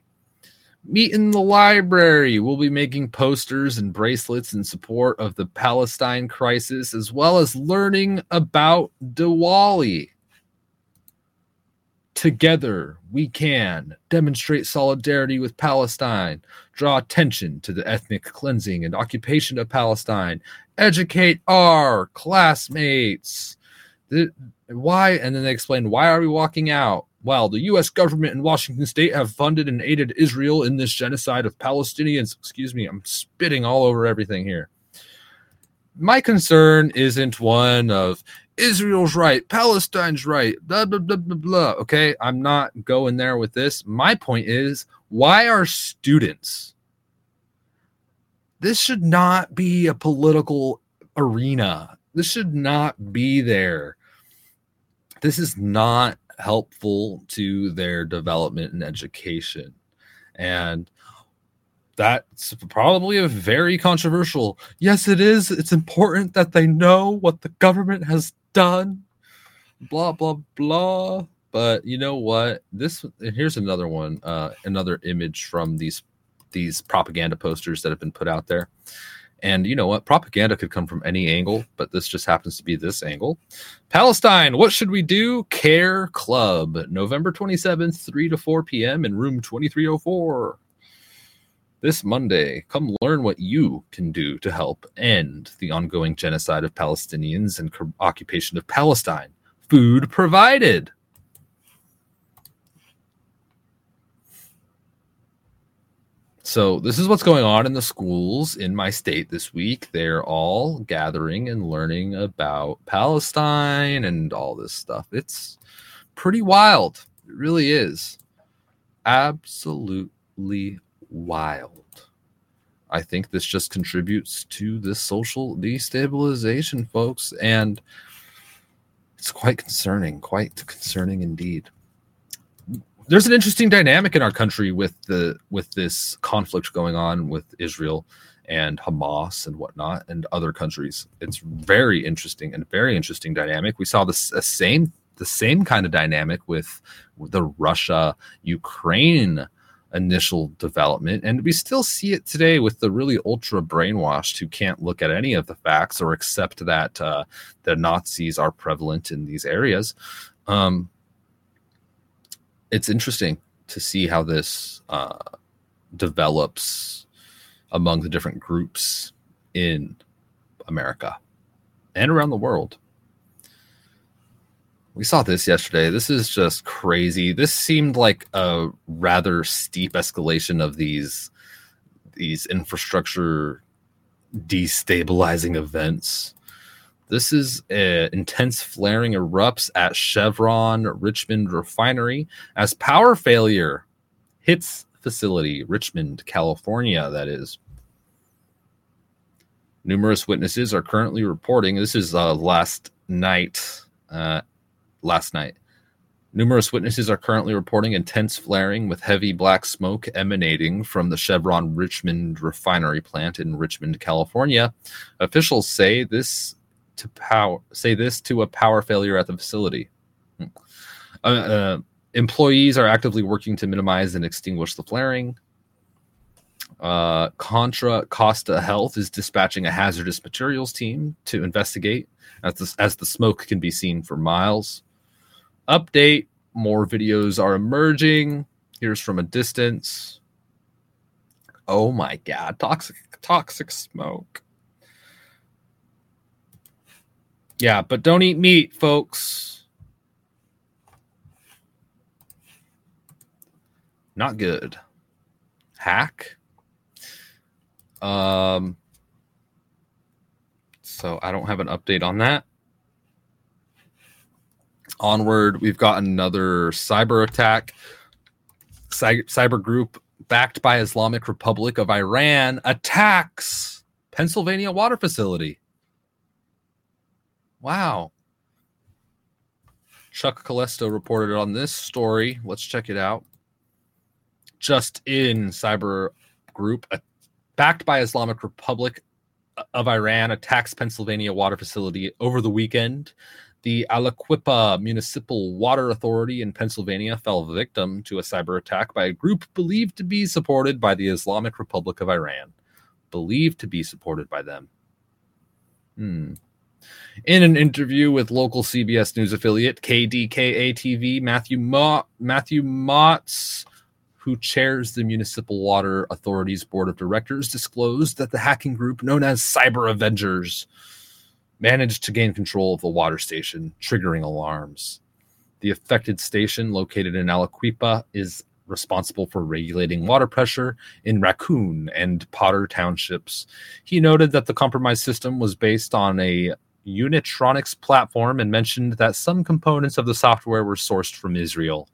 Meet in the library. We'll be making posters and bracelets in support of the Palestine crisis, as well as learning about Diwali. Together, we can demonstrate solidarity with Palestine, draw attention to the ethnic cleansing and occupation of Palestine, educate our classmates. The, why? And then they explain why are we walking out? Well, the U.S. government and Washington State have funded and aided Israel in this genocide of Palestinians. Excuse me, I'm spitting all over everything here. My concern isn't one of Israel's right, Palestine's right, blah, blah, blah, blah, blah. Okay, I'm not going there with this. My point is why are students? This should not be a political arena. This should not be there. This is not helpful to their development and education. And that's probably a very controversial. Yes, it is. It's important that they know what the government has done. Blah blah blah. But you know what? This here's another one. Uh, another image from these these propaganda posters that have been put out there. And you know what? Propaganda could come from any angle, but this just happens to be this angle. Palestine, what should we do? Care Club, November 27th, 3 to 4 p.m. in room 2304. This Monday, come learn what you can do to help end the ongoing genocide of Palestinians and occupation of Palestine. Food provided. So, this is what's going on in the schools in my state this week. They're all gathering and learning about Palestine and all this stuff. It's pretty wild. It really is. Absolutely wild. I think this just contributes to this social destabilization, folks, and it's quite concerning, quite concerning indeed. There's an interesting dynamic in our country with the with this conflict going on with Israel and Hamas and whatnot and other countries. It's very interesting and very interesting dynamic. We saw the same the same kind of dynamic with the Russia Ukraine initial development. And we still see it today with the really ultra brainwashed who can't look at any of the facts or accept that uh, the Nazis are prevalent in these areas. Um, it's interesting to see how this uh, develops among the different groups in America and around the world. We saw this yesterday. This is just crazy. This seemed like a rather steep escalation of these these infrastructure destabilizing events. This is uh, intense flaring erupts at Chevron Richmond refinery as power failure hits facility, Richmond, California, that is. Numerous witnesses are currently reporting. This is uh, last night. Uh, last night. Numerous witnesses are currently reporting intense flaring with heavy black smoke emanating from the Chevron Richmond refinery plant in Richmond, California. Officials say this to power say this to a power failure at the facility. Hmm. Uh, uh, employees are actively working to minimize and extinguish the flaring. Uh, Contra Costa Health is dispatching a hazardous materials team to investigate as the, as the smoke can be seen for miles. Update more videos are emerging. Here's from a distance. Oh my god, toxic toxic smoke. Yeah, but don't eat meat, folks. Not good. Hack. Um so I don't have an update on that. Onward, we've got another cyber attack. Cy- cyber group backed by Islamic Republic of Iran attacks Pennsylvania water facility. Wow. Chuck Callesto reported on this story. Let's check it out. Just in cyber group backed by Islamic Republic of Iran attacks Pennsylvania water facility over the weekend. The Aliquippa Municipal Water Authority in Pennsylvania fell victim to a cyber attack by a group believed to be supported by the Islamic Republic of Iran. Believed to be supported by them. Hmm. In an interview with local CBS News affiliate KDKA TV, Matthew Mott, Matthew who chairs the Municipal Water Authority's board of directors, disclosed that the hacking group known as Cyber Avengers managed to gain control of the water station, triggering alarms. The affected station, located in Aliquippa, is responsible for regulating water pressure in Raccoon and Potter townships. He noted that the compromised system was based on a Unitronics platform and mentioned that some components of the software were sourced from Israel.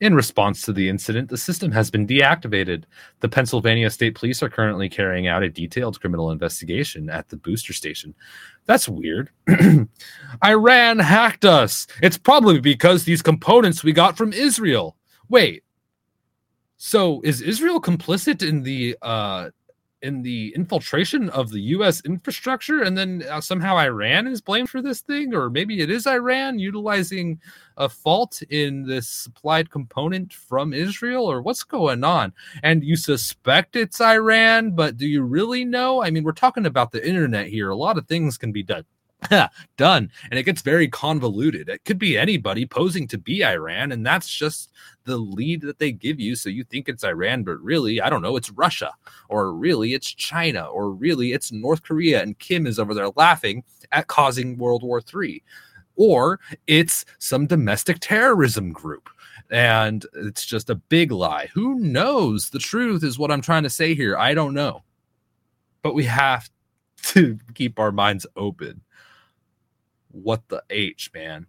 In response to the incident, the system has been deactivated. The Pennsylvania State Police are currently carrying out a detailed criminal investigation at the booster station. That's weird. [clears throat] Iran hacked us. It's probably because these components we got from Israel. Wait. So is Israel complicit in the uh in the infiltration of the U.S. infrastructure, and then uh, somehow Iran is blamed for this thing, or maybe it is Iran utilizing a fault in this supplied component from Israel, or what's going on? And you suspect it's Iran, but do you really know? I mean, we're talking about the internet here. A lot of things can be done [laughs] done. And it gets very convoluted. It could be anybody posing to be iran and that's just the lead that they give you. So you think it's iran but really i don't know it's russia or really it's china or really it's north korea and kim is over there laughing at causing world war iii or it's some domestic terrorism group and it's just a big lie. Who knows? The truth is what i'm trying to say here. I don't know. But we have [laughs] to keep our minds open what the H, man?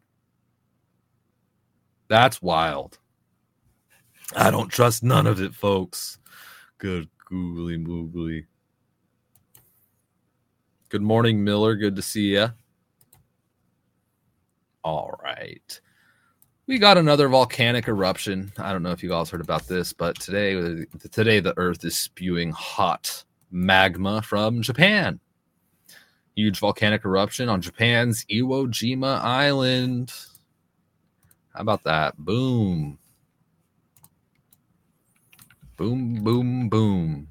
That's wild. I don't trust none of it, folks. Good googly moogly. Good morning, Miller. Good to see you. All right. We got another volcanic eruption. I don't know if you guys heard about this, but today today the earth is spewing hot magma from Japan huge volcanic eruption on Japan's Iwo Jima Island. How about that? Boom. Boom, boom, boom.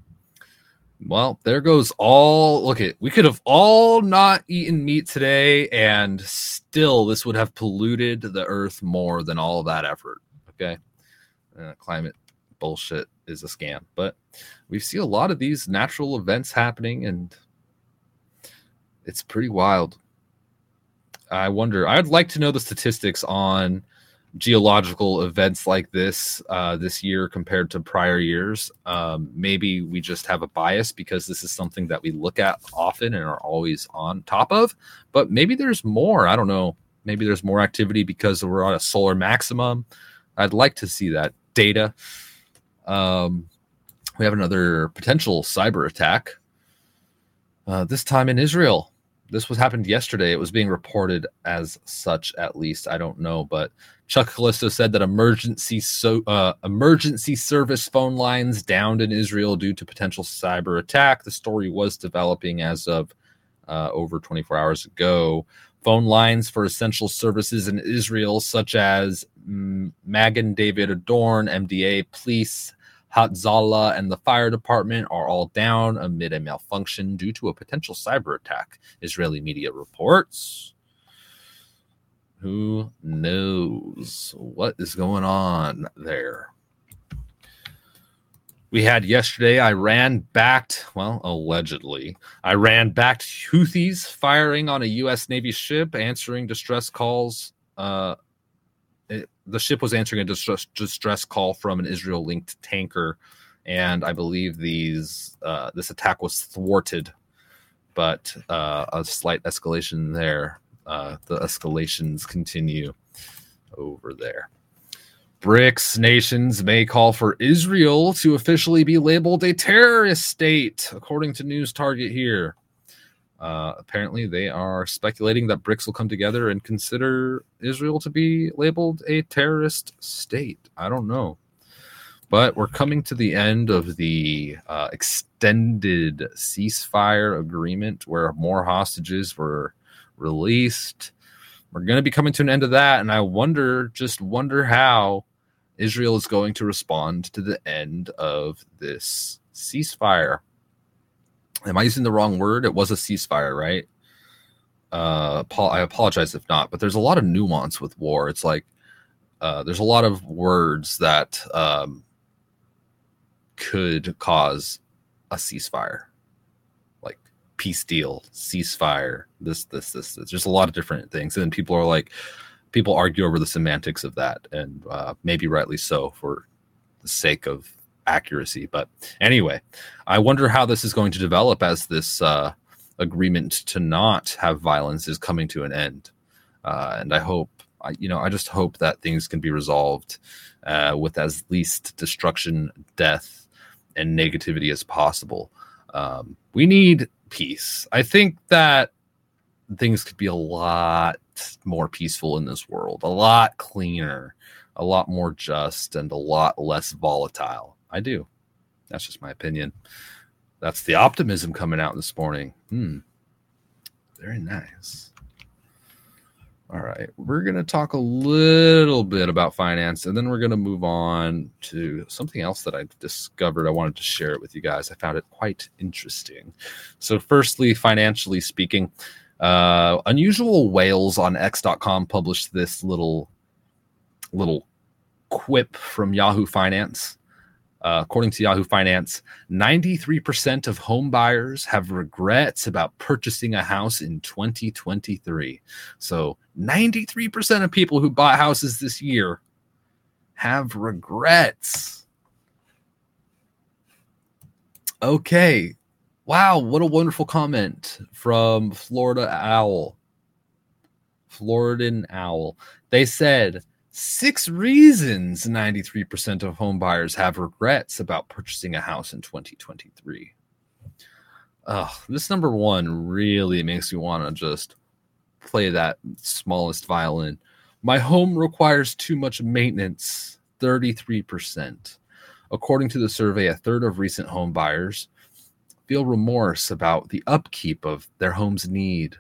Well, there goes all. Look at we could have all not eaten meat today, and still this would have polluted the earth more than all of that effort. Okay, uh, climate bullshit is a scam. But we see a lot of these natural events happening, and it's pretty wild. I wonder. I'd like to know the statistics on geological events like this uh, this year compared to prior years. Um, maybe we just have a bias because this is something that we look at often and are always on top of. But maybe there's more. I don't know. Maybe there's more activity because we're on a solar maximum. I'd like to see that data. Um, we have another potential cyber attack. Uh, this time in Israel this was happened yesterday. It was being reported as such, at least. I don't know, but Chuck Callesto said that emergency so uh, emergency service phone lines downed in Israel due to potential cyber attack. The story was developing as of uh, over 24 hours ago. Phone lines for essential services in Israel, such as Magen David Adom, MDA, police, Hatzalah and the fire department are all down amid a malfunction due to a potential cyber attack. Israeli media reports. Who knows what is going on there? We had yesterday Iran backed, well, allegedly, Iran backed Houthis firing on a U.S. Navy ship, answering distress calls uh, the ship was answering a distress, distress call from an Israel linked tanker, and I believe these uh, this attack was thwarted, but uh, a slight escalation there. Uh, the escalations continue over there. BRICS nations may call for Israel to officially be labeled a terrorist state, according to News Target here. Uh, apparently, they are speculating that BRICS will come together and consider Israel to be labeled a terrorist state. I don't know. But we're coming to the end of the uh, extended ceasefire agreement where more hostages were released. We're going to be coming to an end of that. And I wonder, just wonder how Israel is going to respond to the end of this ceasefire am I using the wrong word? It was a ceasefire, right? Uh, Paul, I apologize if not, but there's a lot of nuance with war. It's like uh, there's a lot of words that um, could cause a ceasefire, like peace deal, ceasefire, this, this, this. There's just a lot of different things, and people are like, people argue over the semantics of that, and uh, maybe rightly so for the sake of accuracy. But anyway, I wonder how this is going to develop as this uh, agreement to not have violence is coming to an end. Uh, and I hope, I, you know, I just hope that things can be resolved uh, with as least destruction, death, and negativity as possible. Um, we need peace. I think that things could be a lot more peaceful in this world, a lot cleaner, a lot more just, and a lot less volatile. I do. That's just my opinion. That's the optimism coming out this morning. Hmm. Very nice. All right. We're going to talk a little bit about finance and then we're going to move on to something else that I discovered. I wanted to share it with you guys. I found it quite interesting. So, firstly, financially speaking, uh, Unusual Whales on X.com published this little little quip from Yahoo Finance uh, according to Yahoo Finance, 93% of home buyers have regrets about purchasing a house in 2023. So, 93% of people who bought houses this year have regrets. Okay. Wow, what a wonderful comment from Florida Owl. Floridan Owl. They said Six reasons 93% of home buyers have regrets about purchasing a house in 2023. Oh, this number one really makes me want to just play that smallest violin. My home requires too much maintenance, 33%. According to the survey, a third of recent home buyers feel remorse about the upkeep of their home's need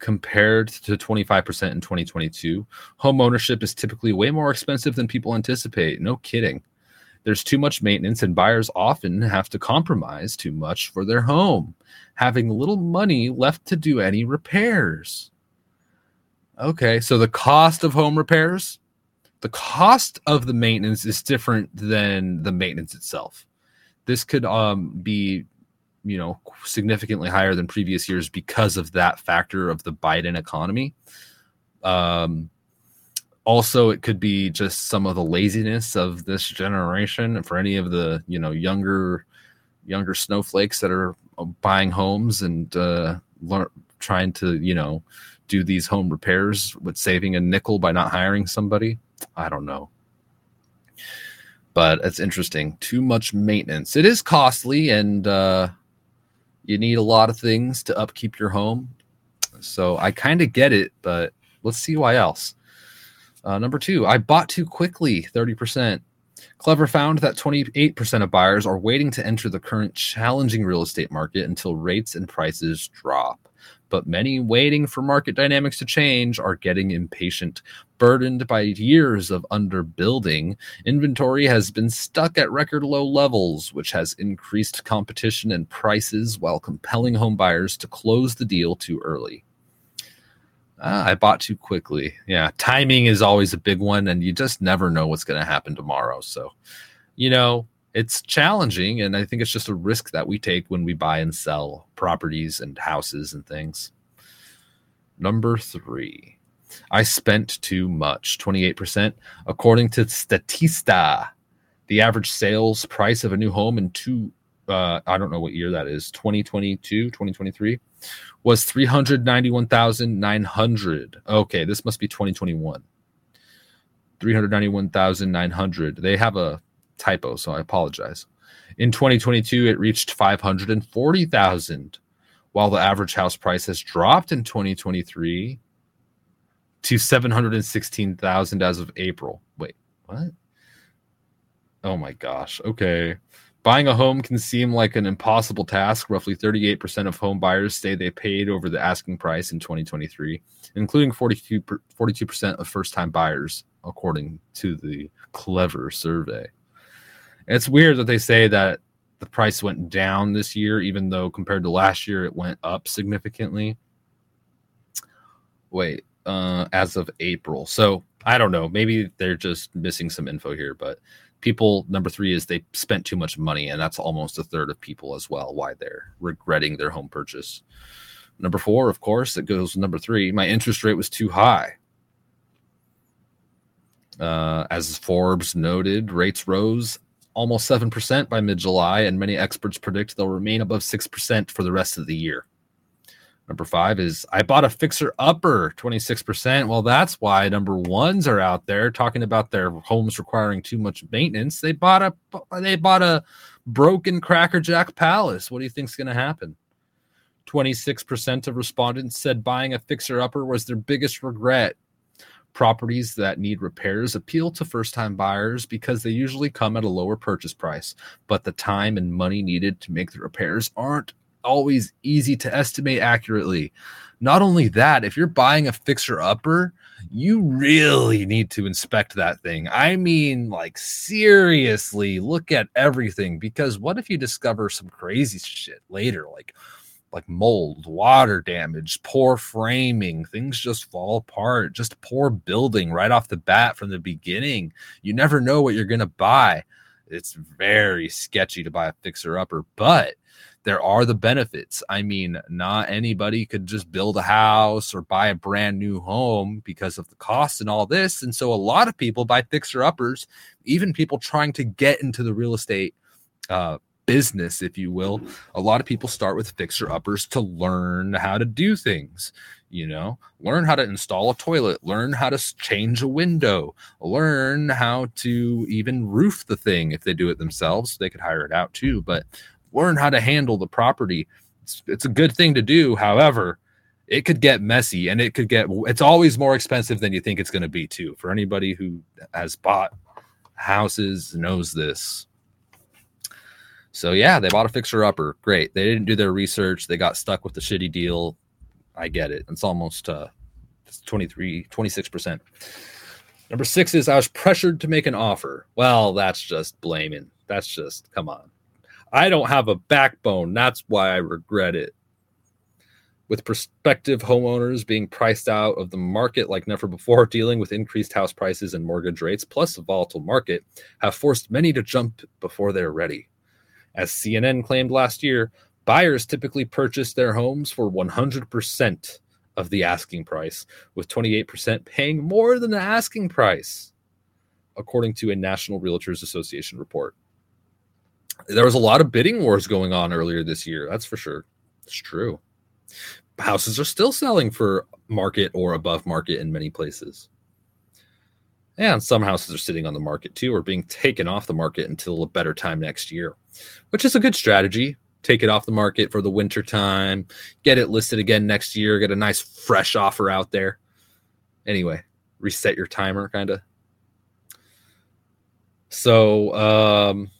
compared to 25% in 2022. Home ownership is typically way more expensive than people anticipate. No kidding. There's too much maintenance, and buyers often have to compromise too much for their home, having little money left to do any repairs. Okay, so the cost of home repairs the cost of the maintenance is different than the maintenance itself. This could um, be, you know, significantly higher than previous years because of that factor of the Biden economy. Um, also, it could be just some of the laziness of this generation. And for any of the you know younger younger snowflakes that are buying homes and uh, learn, trying to you know do these home repairs with saving a nickel by not hiring somebody I don't know. But it's interesting. Too much maintenance. It is costly and uh, you need a lot of things to upkeep your home. So I kind of get it, but let's see why else. Uh, number two, I bought too quickly, 30%. Clever found that 28% of buyers are waiting to enter the current challenging real estate market until rates and prices drop but many waiting for market dynamics to change are getting impatient. Burdened by years of underbuilding, inventory has been stuck at record low levels, which has increased competition and prices while compelling home buyers to close the deal too early. Ah, I bought too quickly. Yeah, timing is always a big one, and you just never know what's going to happen tomorrow. So, you know, it's challenging and i think it's just a risk that we take when we buy and sell properties and houses and things. Number three i spent too much 28% according to statista the average sales price of a new home in two uh, i don't know what year that is 2022 2023 was 391900 okay this must be 2021 391900 they have a typo, so I apologize. In 2022, it reached 540,000, while the average house price has dropped in 2023 to 716,000 as of April. Wait, what? Oh my gosh. Okay. Buying a home can seem like an impossible task. Roughly 38% of home buyers say they paid over the asking price in 2023, including 42, 42% of first time buyers, according to the Clever survey it's weird that they say that the price went down this year, even though compared to last year it went up significantly. Wait, uh, as of April. So I don't know. Maybe they're just missing some info here, but people number three is they spent too much money, and that's almost a third of people as well. Why they're regretting their home purchase. Number four, of course, it goes number three. My interest rate was too high. Uh, as Forbes noted, rates rose almost 7% by mid July, and many experts predict they'll remain above 6% for the rest of the year. Number five is I bought a fixer upper, 26%. Well, that's why number ones are out there talking about their homes requiring too much maintenance. They bought a they bought a broken crackerjack palace. What do you think's gonna happen? 26% of respondents said buying a fixer upper was their biggest regret. Properties that need repairs appeal to first time buyers because they usually come at a lower purchase price, but the time and money needed to make the repairs aren't always easy to estimate accurately. Not only that, if you're buying a fixer upper, you really need to inspect that thing. I mean, like, seriously, look at everything because what if you discover some crazy shit later? Like, like mold, water damage, poor framing, things just fall apart, just poor building right off the bat from the beginning. You never know what you're going to buy. It's very sketchy to buy a fixer upper, but there are the benefits. I mean, not anybody could just build a house or buy a brand new home because of the cost and all this. And so a lot of people buy fixer uppers, even people trying to get into the real estate uh, business, if you will, mm-hmm. a lot of people start with fixer uppers to learn how to do things. You know, learn how to install a toilet, learn how to change a window, learn how to even roof the thing if they do it themselves. They could hire it out too, but learn how to handle the property. It's, it's a good thing to do. However, it could get messy and it could get, it's always more expensive than you think it's going to be too. For anybody who has bought houses knows this so yeah, they bought a fixer upper. Great. They didn't do their research. They got stuck with the shitty deal. I get it. It's almost uh 23, 26%. Number six is I was pressured to make an offer. Well, that's just blaming. That's just come on. I don't have a backbone. That's why I regret it. with prospective homeowners being priced out of the market like never before, [laughs] dealing with increased house prices and mortgage rates, plus a volatile market, have forced many to jump before they're ready. As CNN claimed last year, buyers typically purchase their homes for 100% of the asking price, with 28% paying more than the asking price, according to a National Realtors Association report. There was a lot of bidding wars going on earlier this year, that's for sure. It's true houses are still selling for market or above market in many places. And some houses are sitting on the market too, or being taken off the market until a better time next year, which is a good strategy. Take it off the market for the winter time, get it listed again next year, get a nice fresh offer out there. Anyway, reset your timer, kind of. So, um,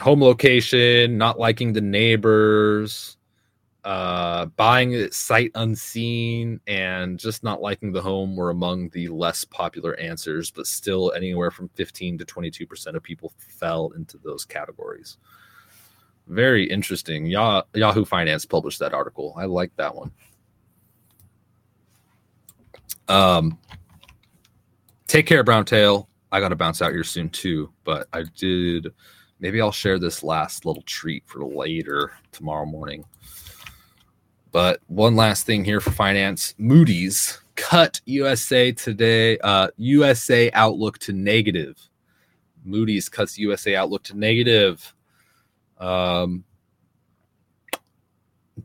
home location, not liking the neighbors, uh, buying it sight unseen, and just not liking the home were among the less popular answers, but still anywhere from 15 to 22% of people fell into those categories. Very interesting. Yahoo Finance published that article. I like that one. Um, take care, Brown Tail. I got to bounce out here soon too, but I did maybe I'll share this last little treat for later tomorrow morning. But one last thing here for finance Moody's cut USA today, uh, USA outlook to negative. Moody's cuts USA outlook to negative. Um,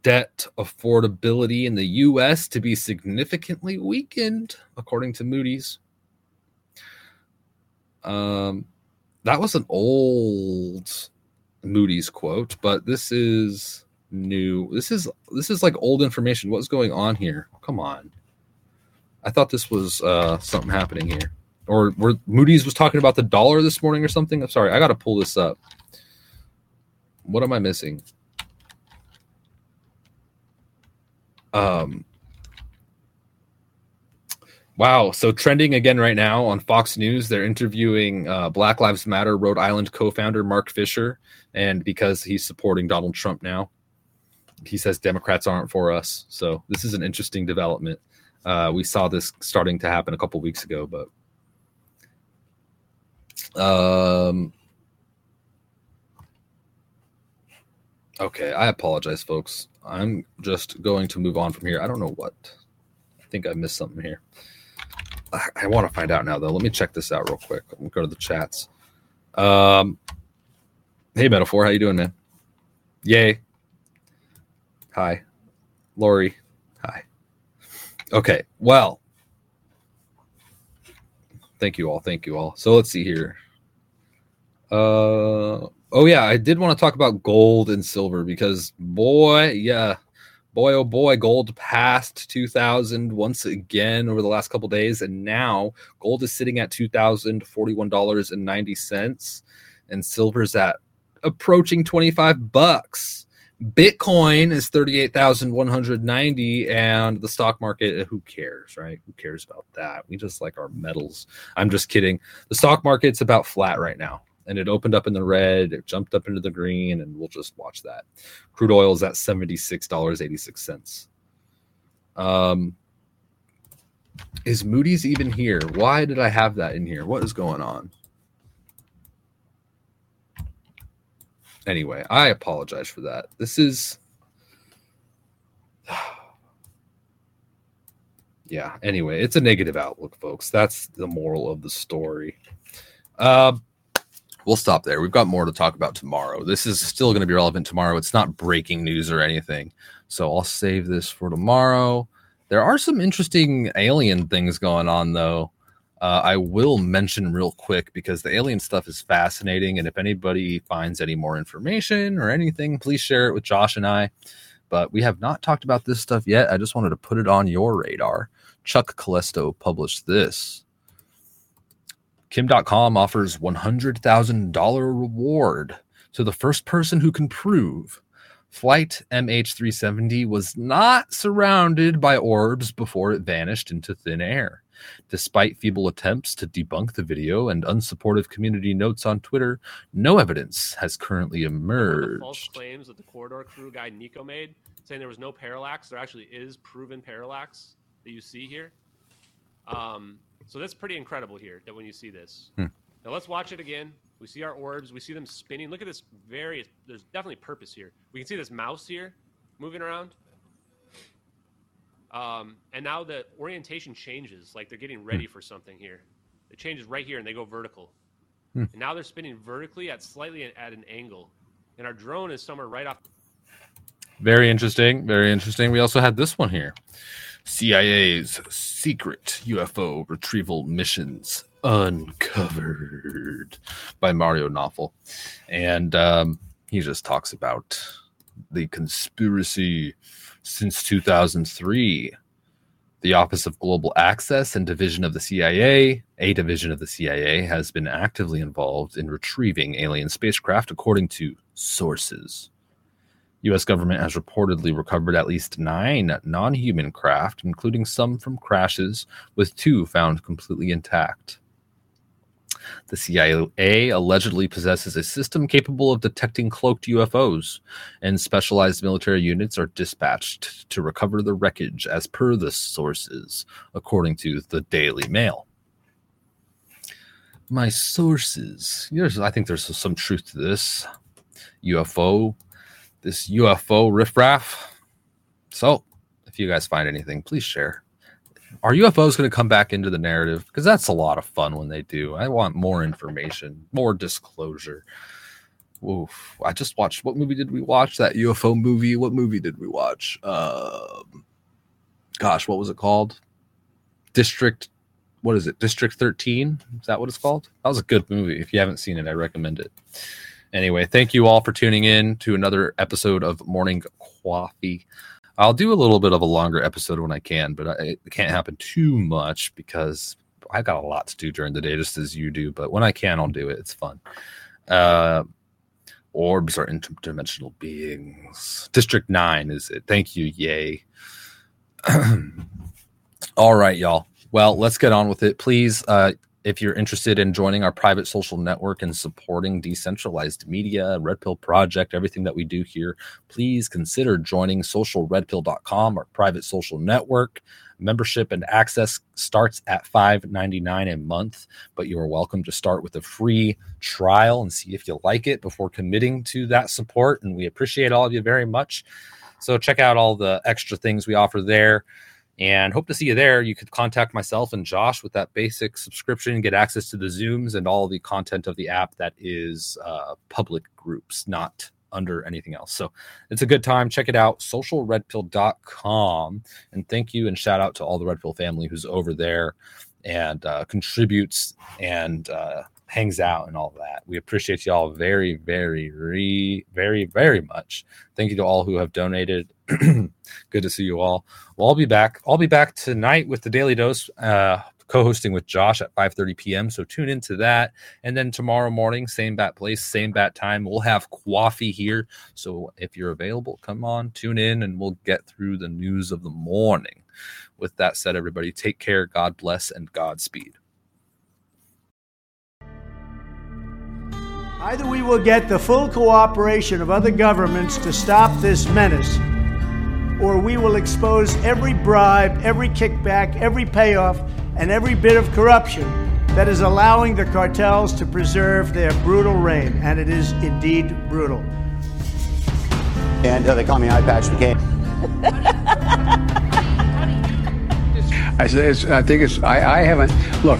debt affordability in the US to be significantly weakened, according to Moody's. Um, that was an old Moody's quote, but this is new. This is this is like old information. What's going on here? Come on. I thought this was uh, something happening here. Or were Moody's was talking about the dollar this morning or something? I'm sorry, I got to pull this up. What am I missing? Um, Wow. So trending again right now on Fox News, they're interviewing uh, Black Lives Matter Rhode Island co-founder Mark Fisher, and because he's supporting Donald Trump now, he says Democrats aren't for us. So this is an interesting development. Uh, we saw this starting to happen a couple weeks ago, but um, okay. I apologize, folks. I'm just going to move on from here. I don't know what. I think I missed something here. I want to find out now though. Let me check this out real quick. Let me go to the chats. Um, hey Metaphor, how you doing, man? Yay. Hi, Lori. Hi. Okay. Well, thank you all. Thank you all. So let's see here. Uh oh yeah, I did want to talk about gold and silver because boy, yeah, boy oh boy gold passed 2000 once again over the last couple days and now gold is sitting at $2041.90 and silver's at approaching 25 bucks bitcoin is 38,190 and the stock market who cares right who cares about that we just like our metals i'm just kidding the stock market's about flat right now and it opened up in the red, it jumped up into the green, and we'll just watch that. Crude oil is at $76.86. Um, is Moody's even here? Why did I have that in here? What is going on? Anyway, I apologize for that. This is. [sighs] yeah, anyway, it's a negative outlook, folks. That's the moral of the story. Uh, we'll stop there. We've got more to talk about tomorrow. This is still going to be relevant tomorrow. It's not breaking news or anything. So I'll save this for tomorrow. There are some interesting alien things going on, though. Uh, I will mention real quick because the alien stuff is fascinating. And if anybody finds any more information or anything, please share it with Josh and I. But we have not talked about this stuff yet. I just wanted to put it on your radar. Chuck Callesto published this. Kim Dotcom offers $100,000 reward to the first person who can prove Flight MH370 was not surrounded by orbs before it vanished into thin air. Despite feeble attempts to debunk the video and unsupportive community notes on Twitter, no evidence has currently emerged. False claims that the corridor crew guy Nico made, saying there was no parallax. There actually is proven parallax that you see here. Um, so that's pretty incredible here. That when you see this, Hmm. now let's watch it again. We see our orbs. We see them spinning. Look at this various. There's definitely purpose here. We can see this mouse here moving around. Um, and now the orientation changes. Like they're getting ready for something here. It changes right here, and they go vertical. Hmm. And now they're spinning vertically at slightly at an angle, and our drone is somewhere right off. Very interesting. Very interesting. We also had this one here CIA's secret UFO retrieval missions uncovered by Mario Nawfal. And um, he just talks about the conspiracy since 2003. The Office of Global Access and Division of the CIA, a division of the CIA, has been actively involved in retrieving alien spacecraft, according to sources. U.S. government has reportedly recovered at least nine non-human craft, including some from crashes, with two found completely intact. The CIA allegedly possesses a system capable of detecting cloaked UFOs, and specialized military units are dispatched to recover the wreckage, as per the sources, according to the Daily Mail. My sources. I think there's some truth to this. UFO this UFO riffraff. So, if you guys find anything, please share. Are UFOs going to come back into the narrative? Because that's a lot of fun when they do. I want more information, more disclosure. Oof. I just watched. What movie did we watch? That UFO movie. What movie did we watch? Um, gosh, what was it called? District. What is it? District 13? Is that what it's called? That was a good movie. If you haven't seen it, I recommend it. Anyway, thank you all for tuning in to another episode of Morning Qoffee. I'll do a little bit of a longer episode when I can, but I, it can't happen too much because I've got a lot to do during the day, just as you do. But when I can, I'll do it. It's fun. Uh, orbs are interdimensional beings. District 9 is it. Thank you. Yay. [clears throat] all right, y'all. Well, let's get on with it. Please, uh, if you're interested in joining our private social network and supporting decentralized media, Red Pill Project, everything that we do here, please consider joining socialredpill.com, our private social network. Membership and access starts at $5.99 a month, but you are welcome to start with a free trial and see if you like it before committing to that support. And we appreciate all of you very much. So check out all the extra things we offer there and hope to see you there. You could contact myself and Josh with that basic subscription, get access to the Zooms and all the content of the app that is uh, public groups, not under anything else. So it's a good time. Check it out, socialredpill.com. And thank you and shout out to all the Red Pill family who's over there and uh, contributes and uh, hangs out and all that. We appreciate you all very, very, very, very, very much. Thank you to all who have donated. [clears throat] Good to see you all. Well, I'll be back. I'll be back tonight with the Daily Dose, uh, co-hosting with Josh at 5:30 p.m. So tune into that. And then tomorrow morning, same bat place, same bat time. We'll have coffee here. So if you're available, come on, tune in, and we'll get through the news of the morning. With that said, everybody, take care. God bless and Godspeed. Either we will get the full cooperation of other governments to stop this menace, or we will expose every bribe, every kickback, every payoff, and every bit of corruption that is allowing the cartels to preserve their brutal reign. And it is indeed brutal. And uh, they call me Eye Patch McCain. [laughs] I said, I think it's, I, I haven't, look,